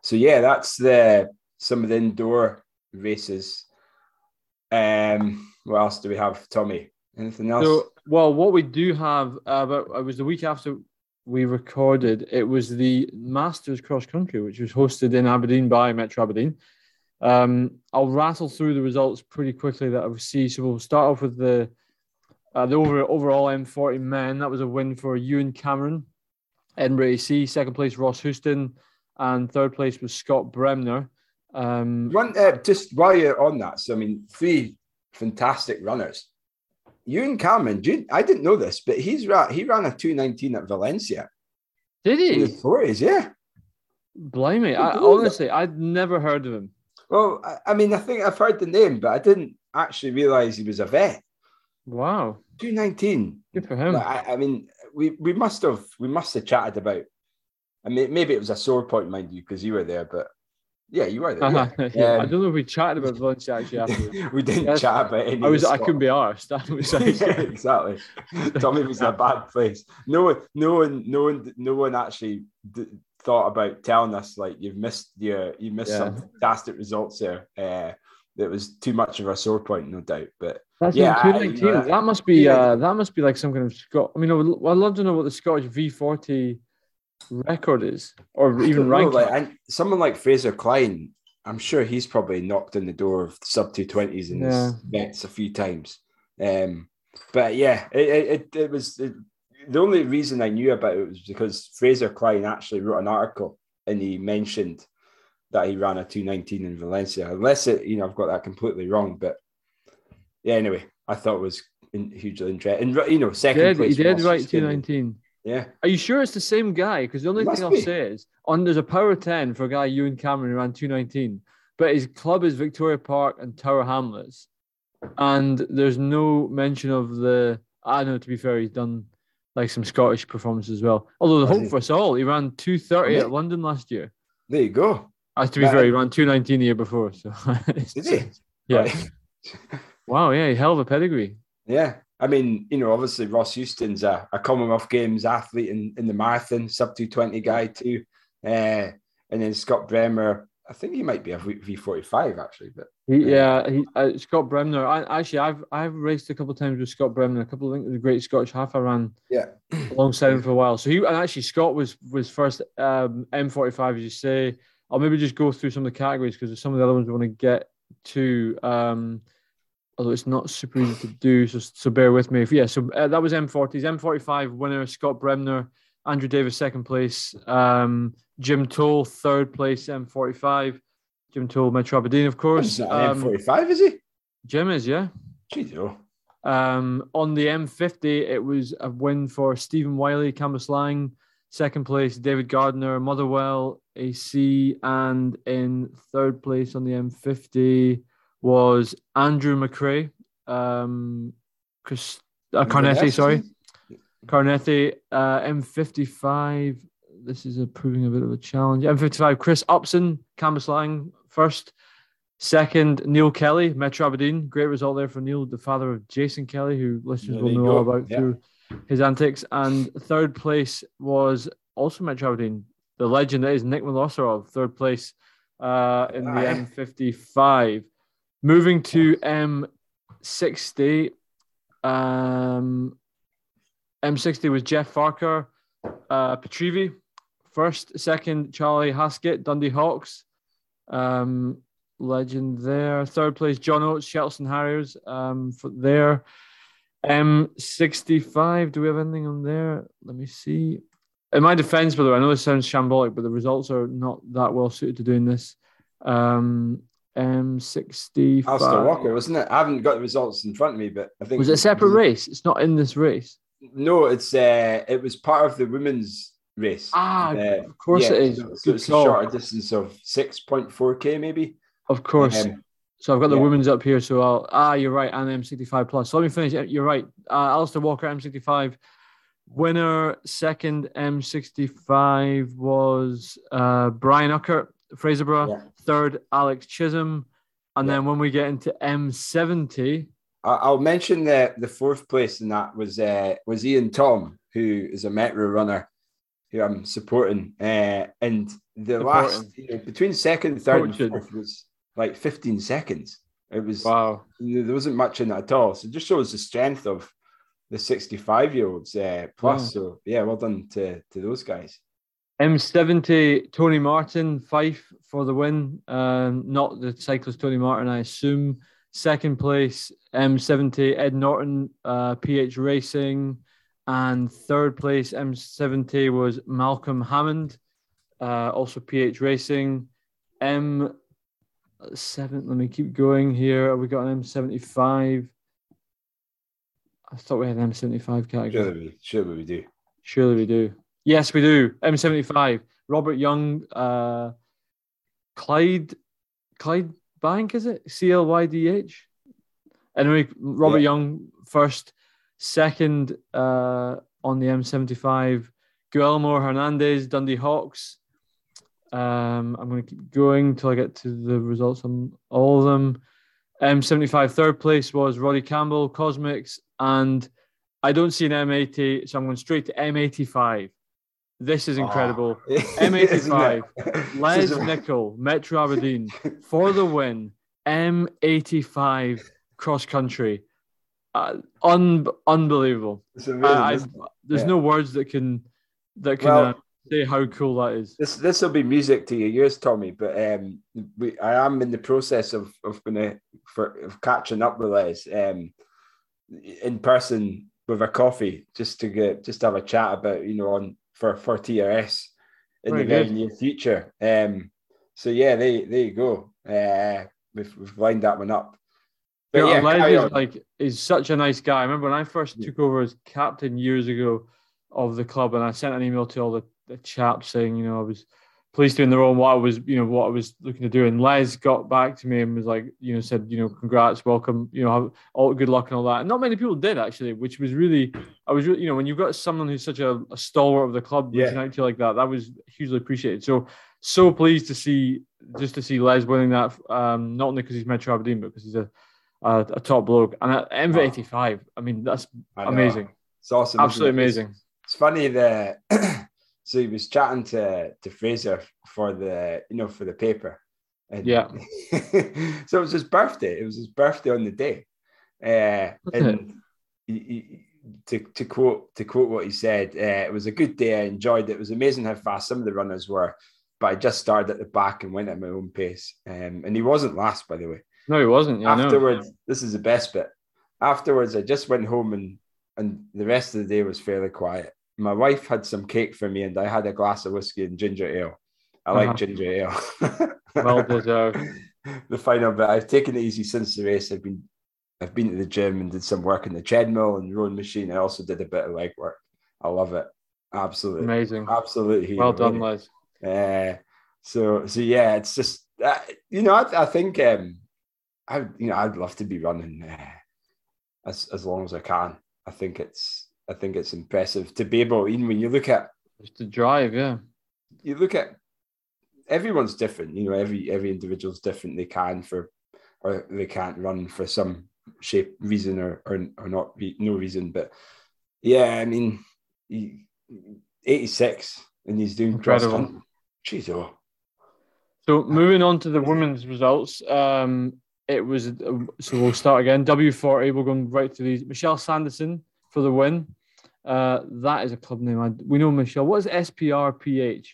Speaker 1: so yeah, that's the some of the indoor races. Um, what else do we have, Tommy? Anything else?
Speaker 2: So, well, what we do have, uh, but it was the week after we recorded. It was the Masters Cross Country, which was hosted in Aberdeen by Metro Aberdeen. Um, I'll rattle through the results pretty quickly that I see. So we'll start off with the uh, the over, overall M40 men. That was a win for Ewan Cameron, Edinburgh AC. Second place Ross Houston, and third place was Scott Bremner. Um,
Speaker 1: One, uh, just while you're on that, so I mean, three fantastic runners. Ewan Cameron, do you- I didn't know this, but he's ra- he ran a 219 at Valencia
Speaker 2: did
Speaker 1: in
Speaker 2: he?
Speaker 1: his 40s, yeah.
Speaker 2: Blimey! I,
Speaker 1: it.
Speaker 2: honestly, I'd never heard of him.
Speaker 1: Well, I, I mean, I think I've heard the name, but I didn't actually realize he was a vet.
Speaker 2: Wow,
Speaker 1: 219.
Speaker 2: good for him.
Speaker 1: I, I mean, we we must have we must have chatted about. I mean, maybe it was a sore point, mind you, because you were there, but yeah, you were there.
Speaker 2: Uh-huh.
Speaker 1: yeah.
Speaker 2: Yeah, I
Speaker 1: Um,
Speaker 2: don't know if we chatted about Valencia actually
Speaker 1: we didn't
Speaker 2: Yes.
Speaker 1: chat about any.
Speaker 2: I was I couldn't be arsed. That was like,
Speaker 1: yeah, exactly. Tommy was in a bad place. No one, no one, no one, no one actually d- thought about telling us like you've missed your, you missed some fantastic results there. Uh, that was too much of a sore point, no doubt. But
Speaker 2: That's
Speaker 1: Yeah,
Speaker 2: yeah,
Speaker 1: I- you know,
Speaker 2: that must be
Speaker 1: yeah.
Speaker 2: uh, that must be like some kind of Scot. I mean, I would, I'd love to know what the Scottish V40 record is, or
Speaker 1: I
Speaker 2: even
Speaker 1: know, like and someone like Fraser Clyne, I'm sure he's probably knocked on the door of sub two twenties in
Speaker 2: Yeah.
Speaker 1: his bets a few times. Um, but yeah, it it, it, was it, the only reason I knew about it was because Fraser Clyne actually wrote an article and he mentioned that he ran a 219 in Valencia. Unless it, you know, I've got that completely wrong. But yeah, anyway, I thought it was in, hugely interesting. And you know, second
Speaker 2: did, he did
Speaker 1: Houston.
Speaker 2: 219.
Speaker 1: Yeah,
Speaker 2: Are you sure it's the same guy? Because the only thing I'll
Speaker 1: be.
Speaker 2: say is on there's a power 10 for a guy Ewan Cameron who ran 219, but his club is Victoria Park and Tower Hamlets. And there's no mention of the I know to be fair, he's done like some Scottish performances as well. Although the hope for us all, he ran 230
Speaker 1: Has
Speaker 2: at? London last year.
Speaker 1: there you go.
Speaker 2: Uh, to be
Speaker 1: That-
Speaker 2: fair, he ran 219 the year before. So
Speaker 1: Did he?
Speaker 2: Yeah. Wow, yeah, hell of a pedigree.
Speaker 1: Yeah. I mean, you know, obviously Ross Houston's a, a Commonwealth Games athlete in, in the marathon, sub 220 guy too. Uh, and then Scott Bremner, I think he might be a V forty five actually, but
Speaker 2: He,
Speaker 1: Yeah.
Speaker 2: he, uh, Scott Bremner. I actually, I've I've raced a couple of times with Scott Bremner. A couple of I think the great Scottish half I ran
Speaker 1: yeah.
Speaker 2: alongside him for a while. So he and actually Scott was was first um, M45 as you say. I'll maybe just go through some of the categories because some of the other ones we want to get to. Um, although it's not super easy to do, so so bear with me. If yeah, so uh, that was M40s, M45 winner Scott Bremner, Andrew Davis second place, um, Jim Toll third place M45. Jim Toll, Metro Aberdeen, of course. Um,
Speaker 1: M45, is he?
Speaker 2: Jim is, yeah.
Speaker 1: Oh.
Speaker 2: Um, on the M50, it was a win for Stephen Wiley, Cambuslang. Second place, David Gardner, Motherwell, AC. And in third place on the M50 was Andrew McRae, um, Chris, uh, Carnethy, sorry. Carnethy, uh, M55. This is a proving a bit of a challenge. M55, Chris Upson, Cambuslang first. Second, Neil Kelly, Metro Aberdeen. Great result there for Neil, the father of Jason Kelly, who listeners
Speaker 1: There
Speaker 2: will know all about
Speaker 1: Yeah.
Speaker 2: through his antics. And third place was also Metro Aberdeen, the legend that is Nick Milosarov, third place uh, in the
Speaker 1: Aye.
Speaker 2: M55. Moving to M60, um, M60 was Jeff Farker, uh, Petrivi, first, second, Charlie Haskett, Dundee Hawks, um, legend there. Third place, John Oates, Shelton Harriers, um, for there. M65, do we have anything on there? Let me see. In my defense, by the way, I know this sounds shambolic, but the results are not that well suited to doing this. Um, M65.
Speaker 1: Alistair Walker, wasn't it? I haven't got the results in front of me, but I think
Speaker 2: Was it a separate race? It's not in this race.
Speaker 1: No, it's uh, it was part of the women's race.
Speaker 2: Ah,
Speaker 1: Uh,
Speaker 2: of course
Speaker 1: yeah,
Speaker 2: it is.
Speaker 1: So, so it's a shorter distance of six point four k, maybe.
Speaker 2: Of course.
Speaker 1: Um,
Speaker 2: So I've got the
Speaker 1: Yeah.
Speaker 2: women's up here. So I'll ah, you're right, and M65 plus. So let me finish. You're right. Uh, Alistair Walker M65 winner. Second M65 was uh, Brian Uckert, Fraserburgh.
Speaker 1: Yeah.
Speaker 2: Third Alex Chisholm, and
Speaker 1: Yeah.
Speaker 2: then when we get into M70,
Speaker 1: I- I'll mention the the fourth place in that was uh, was Ian Tom, who is a Metro runner, who I'm supporting. Uh, and the
Speaker 2: Supporting.
Speaker 1: last you know, between second, third,
Speaker 2: Coaching.
Speaker 1: and fourth was like 15 seconds. It was
Speaker 2: wow,
Speaker 1: there wasn't much in it at all. So it just shows the strength of the 65 year olds uh, plus.
Speaker 2: Yeah.
Speaker 1: So yeah, well done to to those guys.
Speaker 2: M70 Tony Martin Fife for the win. Um, not the cyclist Tony Martin, I assume. Second place M70 Ed Norton uh, PH Racing, and third place M70 was Malcolm Hammond, uh, also PH Racing. M7. Let me keep going here. We got an M75. I thought we had an M75 category.
Speaker 1: Surely we, surely we do.
Speaker 2: Surely we do. Yes, we do. M75. Robert Young, uh, Clyde, Clyde Bank, is it? C L Y D H. Anyway, Robert
Speaker 1: Yeah.
Speaker 2: Young first, second uh, on the M75. Guillermo Hernandez, Dundee Hawks. Um, I'm going to keep going till I get to the results on all of them. M75 third place was Roddy Campbell, Cosmics, and I don't see an M80, so I'm going straight to M85. This is incredible.
Speaker 1: Oh,
Speaker 2: M85.
Speaker 1: isn't?
Speaker 2: Les
Speaker 1: This is-
Speaker 2: Nicol, Metro Aberdeen, for the win. M85 cross country. Uh, un- unbelievable.
Speaker 1: It's amazing,
Speaker 2: I, I, there's
Speaker 1: Yeah.
Speaker 2: no words that can that can
Speaker 1: Well-
Speaker 2: uh, say how cool that is.
Speaker 1: This this will be music to your ears, Tommy. But um, we, I am in the process of of gonna for of catching up with Les um, in person with a coffee, just to get just to have a chat about you know on for for TRS in
Speaker 2: Very
Speaker 1: the very
Speaker 2: good.
Speaker 1: near future. Um, so yeah, there there you go. Uh, we've we've lined that one up. But
Speaker 2: Yeah,
Speaker 1: yeah,
Speaker 2: is like is such a nice guy. I remember when I first
Speaker 1: Yeah.
Speaker 2: took over as captain years ago of the club, and I sent an email to all the, the chaps saying, you know, I was pleased to be in the role and what I was, you know, what I was looking to do. And Les got back to me and was like, you know, said, you know, congrats, welcome, you know, have all good luck and all that. And not many people did actually, which was really, I was really, you know, when you've got someone who's such a, a stalwart of the club
Speaker 1: Yeah.
Speaker 2: reaching out to you like that, that was hugely appreciated. So so pleased to see just to see Les winning that, um, not only because he's Metro Aberdeen, but because he's a a, a top bloke. And at MV85, I mean, that's
Speaker 1: I
Speaker 2: amazing.
Speaker 1: It's awesome.
Speaker 2: Absolutely
Speaker 1: it?
Speaker 2: Amazing.
Speaker 1: It's funny that so he was chatting to to Fraser for the you know for the paper, and
Speaker 2: Yeah.
Speaker 1: so it was his birthday. It was his birthday on the day, uh, and he, he, to to quote to quote what he said, uh, it was a good day. I enjoyed it. It was amazing how fast some of the runners were, but I just started at the back and went at my own pace. Um, and he wasn't last, by the way
Speaker 2: No, he wasn't. Yeah, no.
Speaker 1: afterwards, this is the best bit. Afterwards, I just went home and and the rest of the day was fairly quiet. My wife had some cake for me, and I had a glass of whiskey and ginger ale. I like
Speaker 2: Uh-huh.
Speaker 1: ginger ale.
Speaker 2: Well deserved.
Speaker 1: the final bit. I've taken it easy since the race. I've been I've been to the gym and did some work in the treadmill and rowing machine. I also did a bit of leg work. I love it. Absolutely,
Speaker 2: Amazing.
Speaker 1: absolutely.
Speaker 2: Well done. Les.
Speaker 1: Uh, so so yeah, it's just uh, you know I, I think um I you know I'd love to be running uh, as as long as I can. I think it's I think it's impressive to be able even when you look at
Speaker 2: Just to drive, yeah.
Speaker 1: you look at everyone's different. You know every every individual's different. They can for or they can't run for some shape reason or or, or not re- no reason. But yeah, I mean, he, eighty six and he's doing cross
Speaker 2: Incredible.
Speaker 1: country. Jeez, oh.
Speaker 2: So moving on to the women's results, um, it was so we'll start again. W forty, we're going right to these. Michelle Sanderson for the win. Uh, that is a club name. I, we know Michelle. What is SPRPH?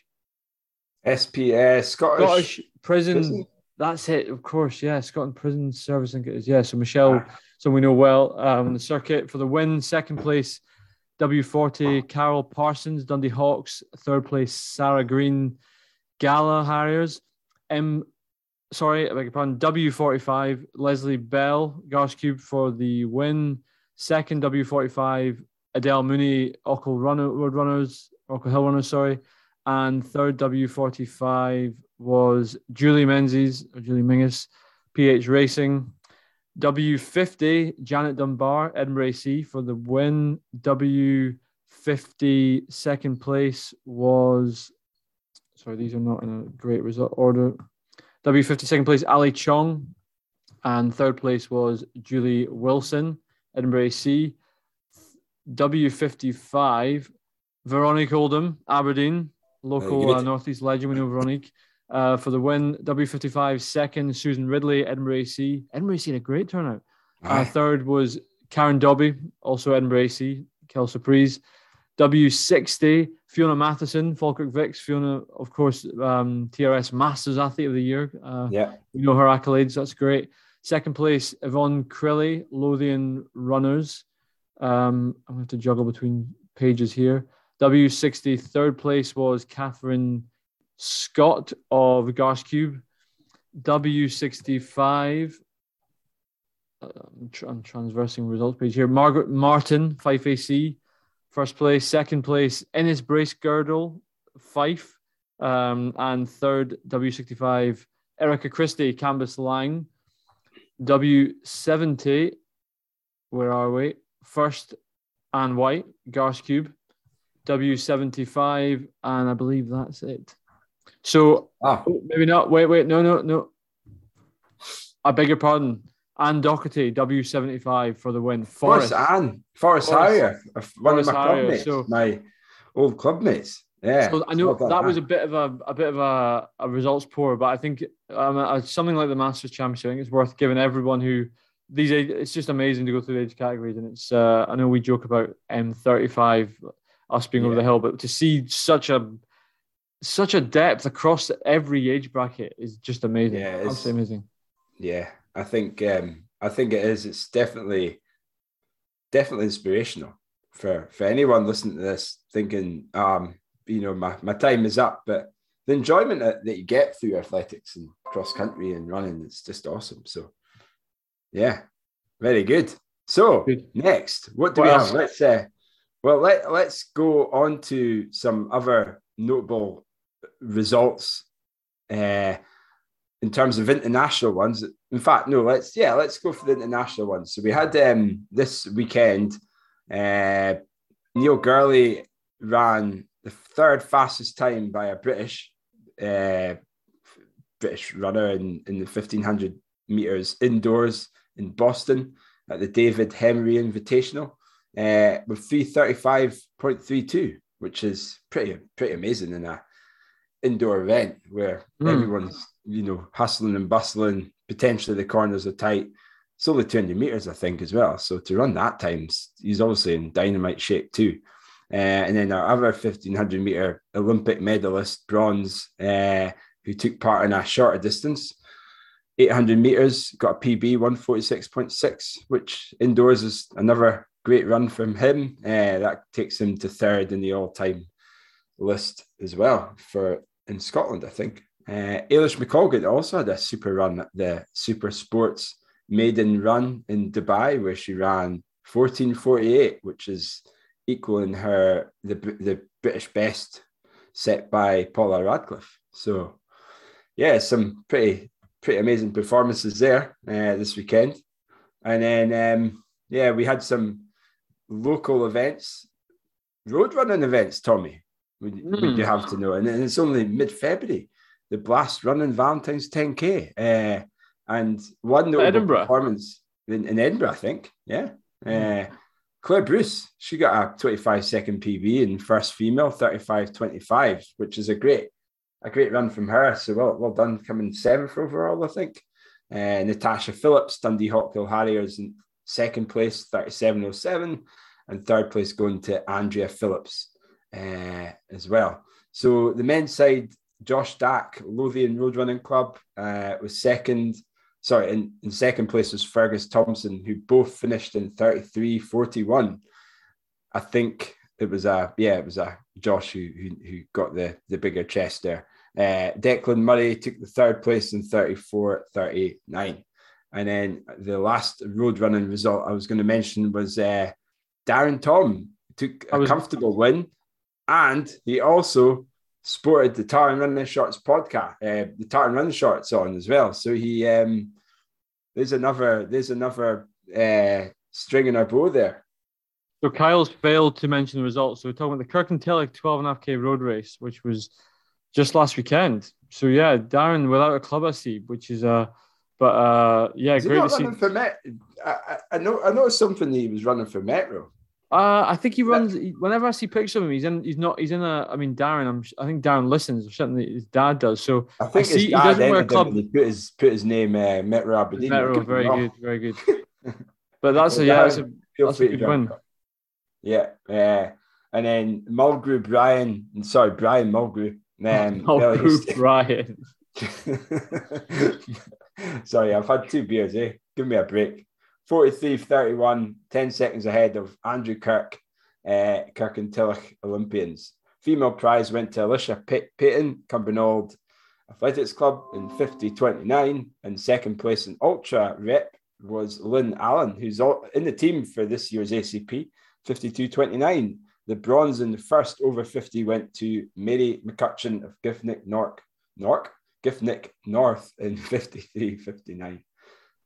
Speaker 1: SPS Scottish.
Speaker 2: Scottish Prison.
Speaker 1: Prison?
Speaker 2: That's it, of course. Yeah, Scotland Prison Service. I think. Yeah. So Michelle, so we know well um, on the circuit for the win. Second place, W40 Carol Parsons, Dundee Hawks. Third place, Sarah Green, Gala Harriers. M sorry, I beg your pardon. W45, Leslie Bell, Garscube for the win. Second W45, Adele Mooney, Ochil Runner, Road Runners, Ochil Hill Runners, sorry. And third W45 was Julie Menzies, or Julie Mingus, PH Racing. W50, Janet Dunbar, Edinburgh AC for the win. W50, second place was, sorry, these are not in a great result order. W50, second place, Ali Chong. And third place was Julie Wilson, Edinburgh AC. W55, Veronique Oldham, Aberdeen, local uh, Northeast legend. We know Veronique uh, for the win. W55 second, Susan Ridley, Edinburgh AC. Edinburgh AC had a great turnout. Uh, third was Karen Dobby, also Edinburgh AC, Kel Surprise. W60, Fiona Matheson, Falkirk Vics. Fiona, of course, um, TRS Masters Athlete of the Year.
Speaker 1: Uh, yeah.
Speaker 2: We know her accolades. That's great. Second place, Yvonne Crilly, Lothian Runners. Um, I'm going to juggle between pages here. W60, third place was Catherine Scott of Garscube. W65, uh, I'm, transversing results page here. Margaret Martin, Fife AC, first place. Second place, Ennis Brace Girdle, Fife. Um, and third, W65, Erica Christie, Canvas Cambuslang. W70, where are we? First, Anne White, Garscube. W75, and I believe that's it. So ah. Oh, maybe not. Wait, wait, no, no, no. I beg your pardon. Anne Doherty, W75 for the win.
Speaker 1: Forest, Forest Anne, Forest, Forest Harrier, one Forest of my Harrier, clubmates, so, my old clubmates. Yeah,
Speaker 2: so I know that, that was a bit of a, a bit of a, a results poor, but I think um, something like the Masters Championship, I think it's worth giving everyone who these. It's just amazing to go through the age categories, and it's. Uh, I know we joke about M35 us being yeah. over the hill, but to see such a such a depth across every age bracket is just amazing. Yeah, it's amazing.
Speaker 1: Yeah, I think um, I think it is. It's definitely definitely inspirational for for anyone listening to this, thinking, um, you know, my, my time is up. But the enjoyment that, that you get through athletics and cross country and running is just awesome. So, yeah, very good. So good. next, what do what we else? have? Let's uh, well let let's go on to some other notable results uh, in terms of international ones. In fact, no, let's yeah, let's go for the international ones. So we had um, this weekend. Uh, Neil Gurley ran the third fastest time by a British uh, British runner in, in the 1500 meters indoors in Boston at the David Hemery Invitational uh, with 335.32, which is pretty pretty amazing in a indoor event where mm. everyone's you know hustling and bustling. Potentially the corners are tight. It's only 200 meters, I think, as well. So to run that times, he's obviously in dynamite shape too. Uh, and then our other 1500 meter Olympic medalist, bronze, uh, who took part in a shorter distance, 800 meters, got a PB 146.6, which indoors is another great run from him. Uh, that takes him to third in the all time list as well for in Scotland, I think. Uh, Eilish McColgan also had a super run at the Super Sports maiden run in Dubai, where she ran 1448, which is equaling her the, the British best set by Paula Radcliffe. So, yeah, some pretty pretty amazing performances there uh, this weekend. And then, um, yeah, we had some local events, road running events, Tommy would, mm. have to know? And, and it's only mid February, the Blast running Valentine's 10K. Uh, and one notable Edinburgh. performance in, in, Edinburgh, I think. Yeah. Uh, Claire Bruce, she got a 25 second PB in first female, 35 25, which is a great a great run from her. So well, well done, coming seventh overall, I think. Uh, Natasha Phillips, Dundee Hawkhill Harriers in second place, 37.07, and third place going to Andrea Phillips, uh, as well. So the men's side, Josh Dack, Lothian Road Running Club, uh, was second. Sorry, in, in second place was Fergus Thompson, who both finished in 33.41. I think it was a yeah, it was a Josh who who, who got the the bigger chest there. Uh, Declan Murray took the third place in 34 39. And then the last road running result I was going to mention was uh, Darren Tom took a was... comfortable win. And he also sported the Tartan Running Shorts podcast, uh, the Tartan Running Shorts on as well. So he um, there's another there's another uh, string in our bow there.
Speaker 2: So Kyle's failed to mention the results. So we're talking about the Kirkintilloch 12.5k road race, which was just last weekend. So yeah, Darren without a club I see, which is a uh, but uh yeah,
Speaker 1: is
Speaker 2: great
Speaker 1: to see. For Met- I, I know I know something he was running for Metro.
Speaker 2: Uh, I think he runs. Whenever I see pictures of him, he's in. He's not. He's in a. I mean, Darren. I'm. I think Darren listens or something. That his dad does. So
Speaker 1: I think I see, he doesn't wear a club. He put his put his name uh, Metro Aberdeen.
Speaker 2: Metro, very good, very good. But that's a yeah. That's a, that's a good win.
Speaker 1: Yeah. Uh, and then Mulgrew Brian. Sorry, Brian Mulgrew. Um,
Speaker 2: Mulgrew Brian.
Speaker 1: sorry, I've had two beers. Eh, give me a break. 43 31, 10 seconds ahead of Andrew Kirk, uh, Tillich Olympians. Female prize went to Alicia Payton, Cumbernauld Athletics Club in 50 29. And second place in Ultra Rep was Lynn Allen, who's in the team for this year's ACP, 52 29. The bronze in the first over 50 went to Mary McCutcheon of Giffnock North, Nork, Giffnock North in 53 59.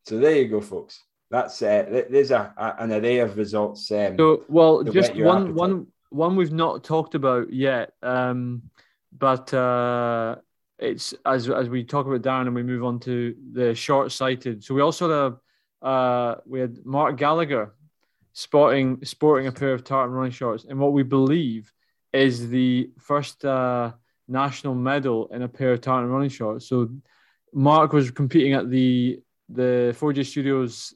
Speaker 1: So there you go, folks that's uh, there's a, a, an array of results. Um,
Speaker 2: so, well, just one appetite. one one we've not talked about yet, um, but uh, it's as as we talk about Darren and we move on to the short sighted. So we also had a, uh, we had Mark Gallagher sporting sporting a pair of tartan running shorts and what we believe is the first uh, national medal in a pair of tartan running shorts. So Mark was competing at the the 4J Studios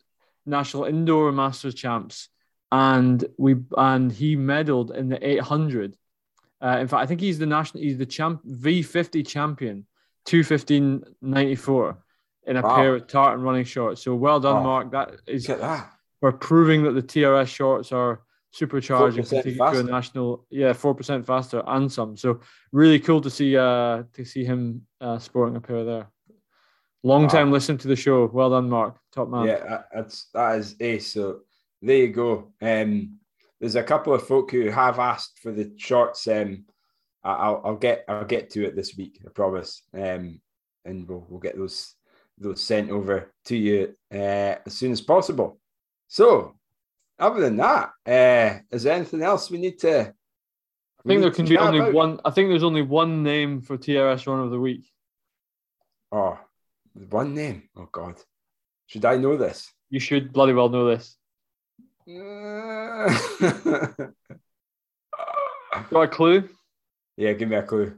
Speaker 2: national indoor masters champs, and we and he medaled in the 800. Uh, in fact, I think he's the national, he's the champ V50 champion, 215.94 in a wow. pair of tartan running shorts. So well done, wow. Mark. That is
Speaker 1: that.
Speaker 2: for proving that the TRS shorts are supercharged and to a national, yeah, four percent faster and some. So really cool to see uh to see him uh, sporting a pair there. Long time listen to the show. Well done, Mark. Top man.
Speaker 1: Yeah, that's that is ace. So there you go. Um, there's a couple of folk who have asked for the shorts. Um, I'll, I'll get I'll get to it this week. I promise. Um, and we'll we'll get those those sent over to you uh, as soon as possible. So, other than that, uh, is there anything else we need to?
Speaker 2: I think there can be only about? one. I think there's only one name for TRS Run of the Week.
Speaker 1: Oh, one name. Oh God, should I know this?
Speaker 2: You should bloody well know this. Got a clue?
Speaker 1: Yeah, give me a clue.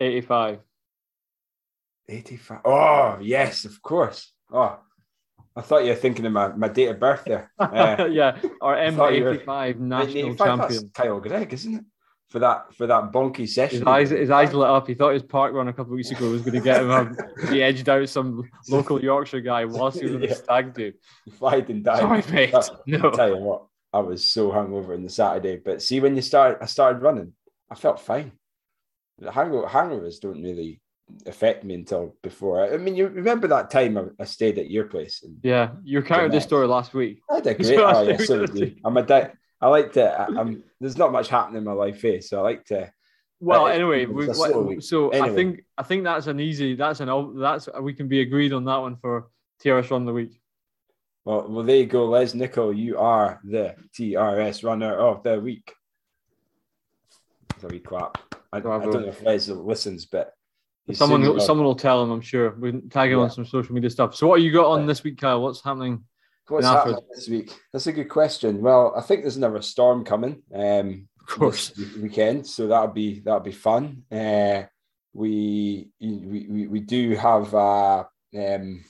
Speaker 2: 85.
Speaker 1: 85. Oh, yes, of course. Oh, I thought you were thinking of my, my date of birth there.
Speaker 2: Uh, yeah, our M85 national 85, champion.
Speaker 1: Kyle Greig, isn't it? For that for that bonky session.
Speaker 2: His eyes, his eyes lit up. He thought his park run a couple of weeks ago was going to get him. Um, he edged out some local Yorkshire guy whilst he was yeah. a stag do.
Speaker 1: Flied and died.
Speaker 2: Sorry, mate. But, no.
Speaker 1: tell you what, I was so hungover on the Saturday. But see, when you start, I started running. I felt fine. The hangover, hangovers don't really affect me until before. I mean, you remember that time I, I stayed at your place?
Speaker 2: yeah, you carried this story last week.
Speaker 1: I had a great. oh, yeah, so I'm a di- I like to. I, am there's not much happening in my life here, so I like to.
Speaker 2: Well, uh, anyway, we, so anyway. I think I think that's an easy. That's an that's we can be agreed on that one for TRS Run of the Week.
Speaker 1: Well, well, there you go, Les Nicol. You are the TRS Runner of the Week. A wee clap. I, I don't know if Les listens, but
Speaker 2: someone someone will tell him. I'm sure. We tag him yeah. on some social media stuff. So, what you got on this week, Kyle? What's happening?
Speaker 1: What's happening this week? That's a good question. Well, I think there's another storm coming. Um,
Speaker 2: of course,
Speaker 1: weekend. So that'll be that'll be fun. Uh, we, we we we do have. Uh, um,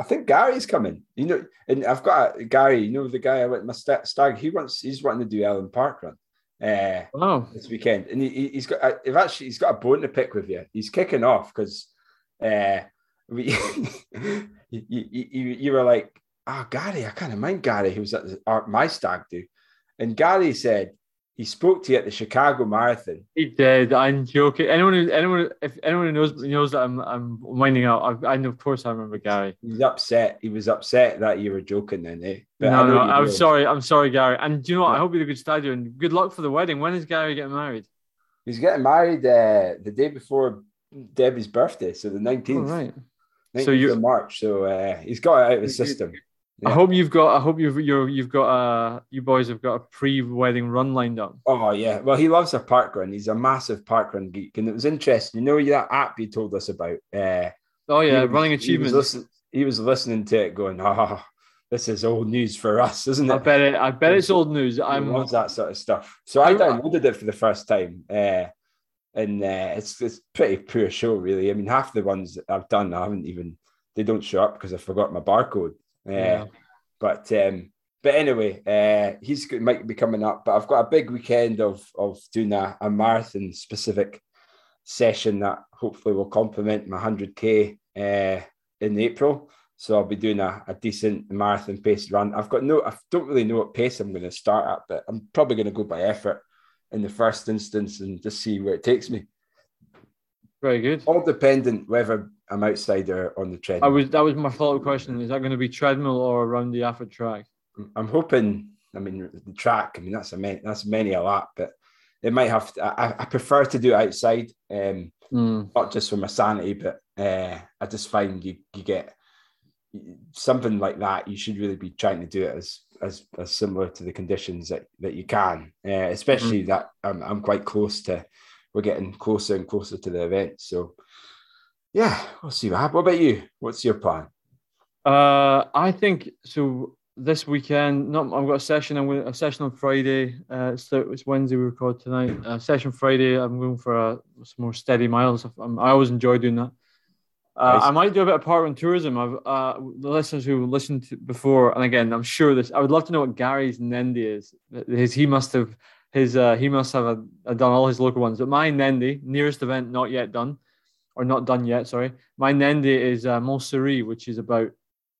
Speaker 1: I think Gary's coming. You know, and I've got a, Gary. You know the guy I went my stag. He wants. He's wanting to do Ellen Park run. Uh,
Speaker 2: oh.
Speaker 1: this weekend, and he, has got. I've actually he's got a bone to pick with you. He's kicking off because uh, we you, you, you were like oh, Gary, I kind of mind Gary, who was at the, my stag do. And Gary said he spoke to you at the Chicago Marathon.
Speaker 2: He did. I'm joking. Anyone who, anyone, if anyone who knows knows that I'm, I'm winding up. I, I know, of course, I remember Gary.
Speaker 1: He was upset. He was upset that you were joking then, eh?
Speaker 2: But no, no, I'm sorry. I'm sorry, Gary. And do you know what? I hope you had a good stadium. and good luck for the wedding. When is Gary getting married?
Speaker 1: He's getting married uh, the day before Debbie's birthday, so the 19th. Oh, right. 19th so you're March. So uh, he's got it out of his system.
Speaker 2: Yeah. I hope you've got. I hope you've you're, you've got. Uh, you boys have got a pre-wedding run lined up.
Speaker 1: Oh yeah. Well, he loves a park run. He's a massive park run geek, and it was interesting. You know that app you told us about. Uh,
Speaker 2: oh yeah, was, running achievements.
Speaker 1: He was, listen, he was, listening to it, going, "Oh, this is old news for us, isn't it?" I
Speaker 2: bet it. I bet it's old news. I
Speaker 1: love that sort of stuff. So I downloaded it for the first time. Uh, and uh, it's it's pretty poor show, really. I mean, half the ones that I've done, I haven't even they don't show up because I forgot my barcode. Yeah. But um, but anyway, uh, he's might be coming up. But I've got a big weekend of of doing a, a marathon specific session that hopefully will complement my 100k uh, in April. So I'll be doing a, a decent marathon pace run. I've got no, I don't really know what pace I'm going to start at, but I'm probably going to go by effort in the first instance and just see where it takes me.
Speaker 2: Very good.
Speaker 1: All dependent whether I'm outsider on the treadmill.
Speaker 2: I was that was my follow-up question. Is that going to be treadmill or around the Alford track?
Speaker 1: I'm hoping. I mean, the track. I mean, that's a many, that's many a lap, but it might have. To, I, I prefer to do it outside, um, mm. not just for my sanity, but uh, I just find you you get something like that. You should really be trying to do it as as, as similar to the conditions that, that you can, uh, especially mm. that I'm, I'm quite close to, we're getting closer and closer to the event. So, yeah, we'll see what happens. What about you? What's your plan?
Speaker 2: Uh, I think so. This weekend, not I've got a session. I'm going a session on Friday. Uh, it's, it's Wednesday. We record tonight. Uh, session Friday. I'm going for a, some more steady miles. I'm, I always enjoy doing that. Uh, I might do a bit of park run tourism. I've uh, the listeners who listened to before, and again, I'm sure this. I would love to know what Gary's Nendy is. His he must have his uh, he must have a, a done all his local ones. But my Nendy, nearest event not yet done, or not done yet. Sorry, my Nendy is uh, which is about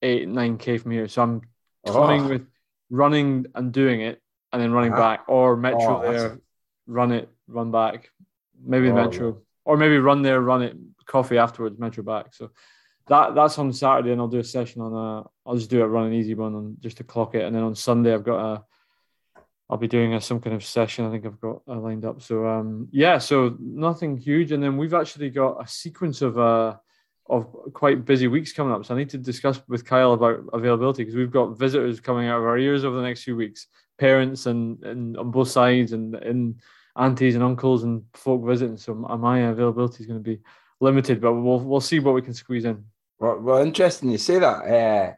Speaker 2: eight nine k from here. So I'm coming oh. with running and doing it, and then running uh-huh. back, or metro oh, there, run it, run back, maybe oh, metro, or maybe run there, run it, coffee afterwards, metro back. So that that's on Saturday, and I'll do a session on a. I'll just do it running easy one on just to clock it, and then on Sunday I've got a. I'll be doing a, some kind of session. I think I've got uh, lined up. So um, yeah, so nothing huge, and then we've actually got a sequence of uh, of quite busy weeks coming up. So I need to discuss with Kyle about availability because we've got visitors coming out of our ears over the next few weeks, parents and, and on both sides, and and aunties and uncles and folk visiting. So my availability is going to be limited, but we'll we'll see what we can squeeze in.
Speaker 1: Well, well interesting you say that. Uh,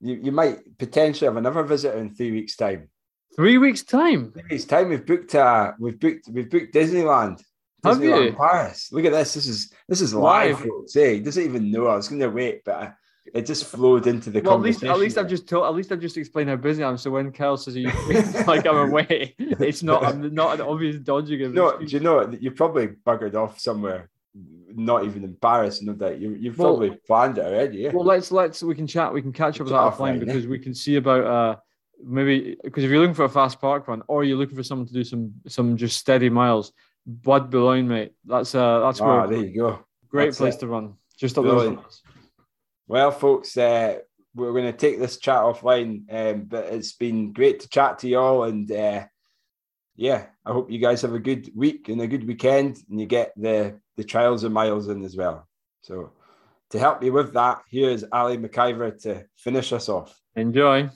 Speaker 1: you, you might potentially have another visitor in three weeks' time.
Speaker 2: Three weeks' time.
Speaker 1: Three weeks' time. We've booked. Uh, we've booked. We've booked Disneyland.
Speaker 2: Have Disneyland
Speaker 1: you? Paris. Look at this. This is this is live, live. folks. He doesn't even know. I was going to wait, but I, it just flowed into the well,
Speaker 2: At least, at least I've just told. At least I've just explained how busy I am. So when Kyle says you like I'm away, it's not. I'm not an obvious dodging.
Speaker 1: Of No, do you know you probably buggered off somewhere not even in Paris, no doubt. You, you've well, probably planned it already. Yeah?
Speaker 2: Well, let's let's we can chat. We can catch up with that offline because yeah. we can see about uh maybe because if you're looking for a fast park run or you're looking for someone to do some some just steady miles, Bud Boulogne, mate. That's uh that's
Speaker 1: ah, where there you go.
Speaker 2: Great that's place it. to run. Just up those.
Speaker 1: Well, folks, uh, we're going to take this chat offline, um, but it's been great to chat to you all and. Uh, yeah, I hope you guys have a good week and a good weekend, and you get the the trials and miles in as well. So, to help me with that, here's Ali McIver to finish us off.
Speaker 2: Enjoy.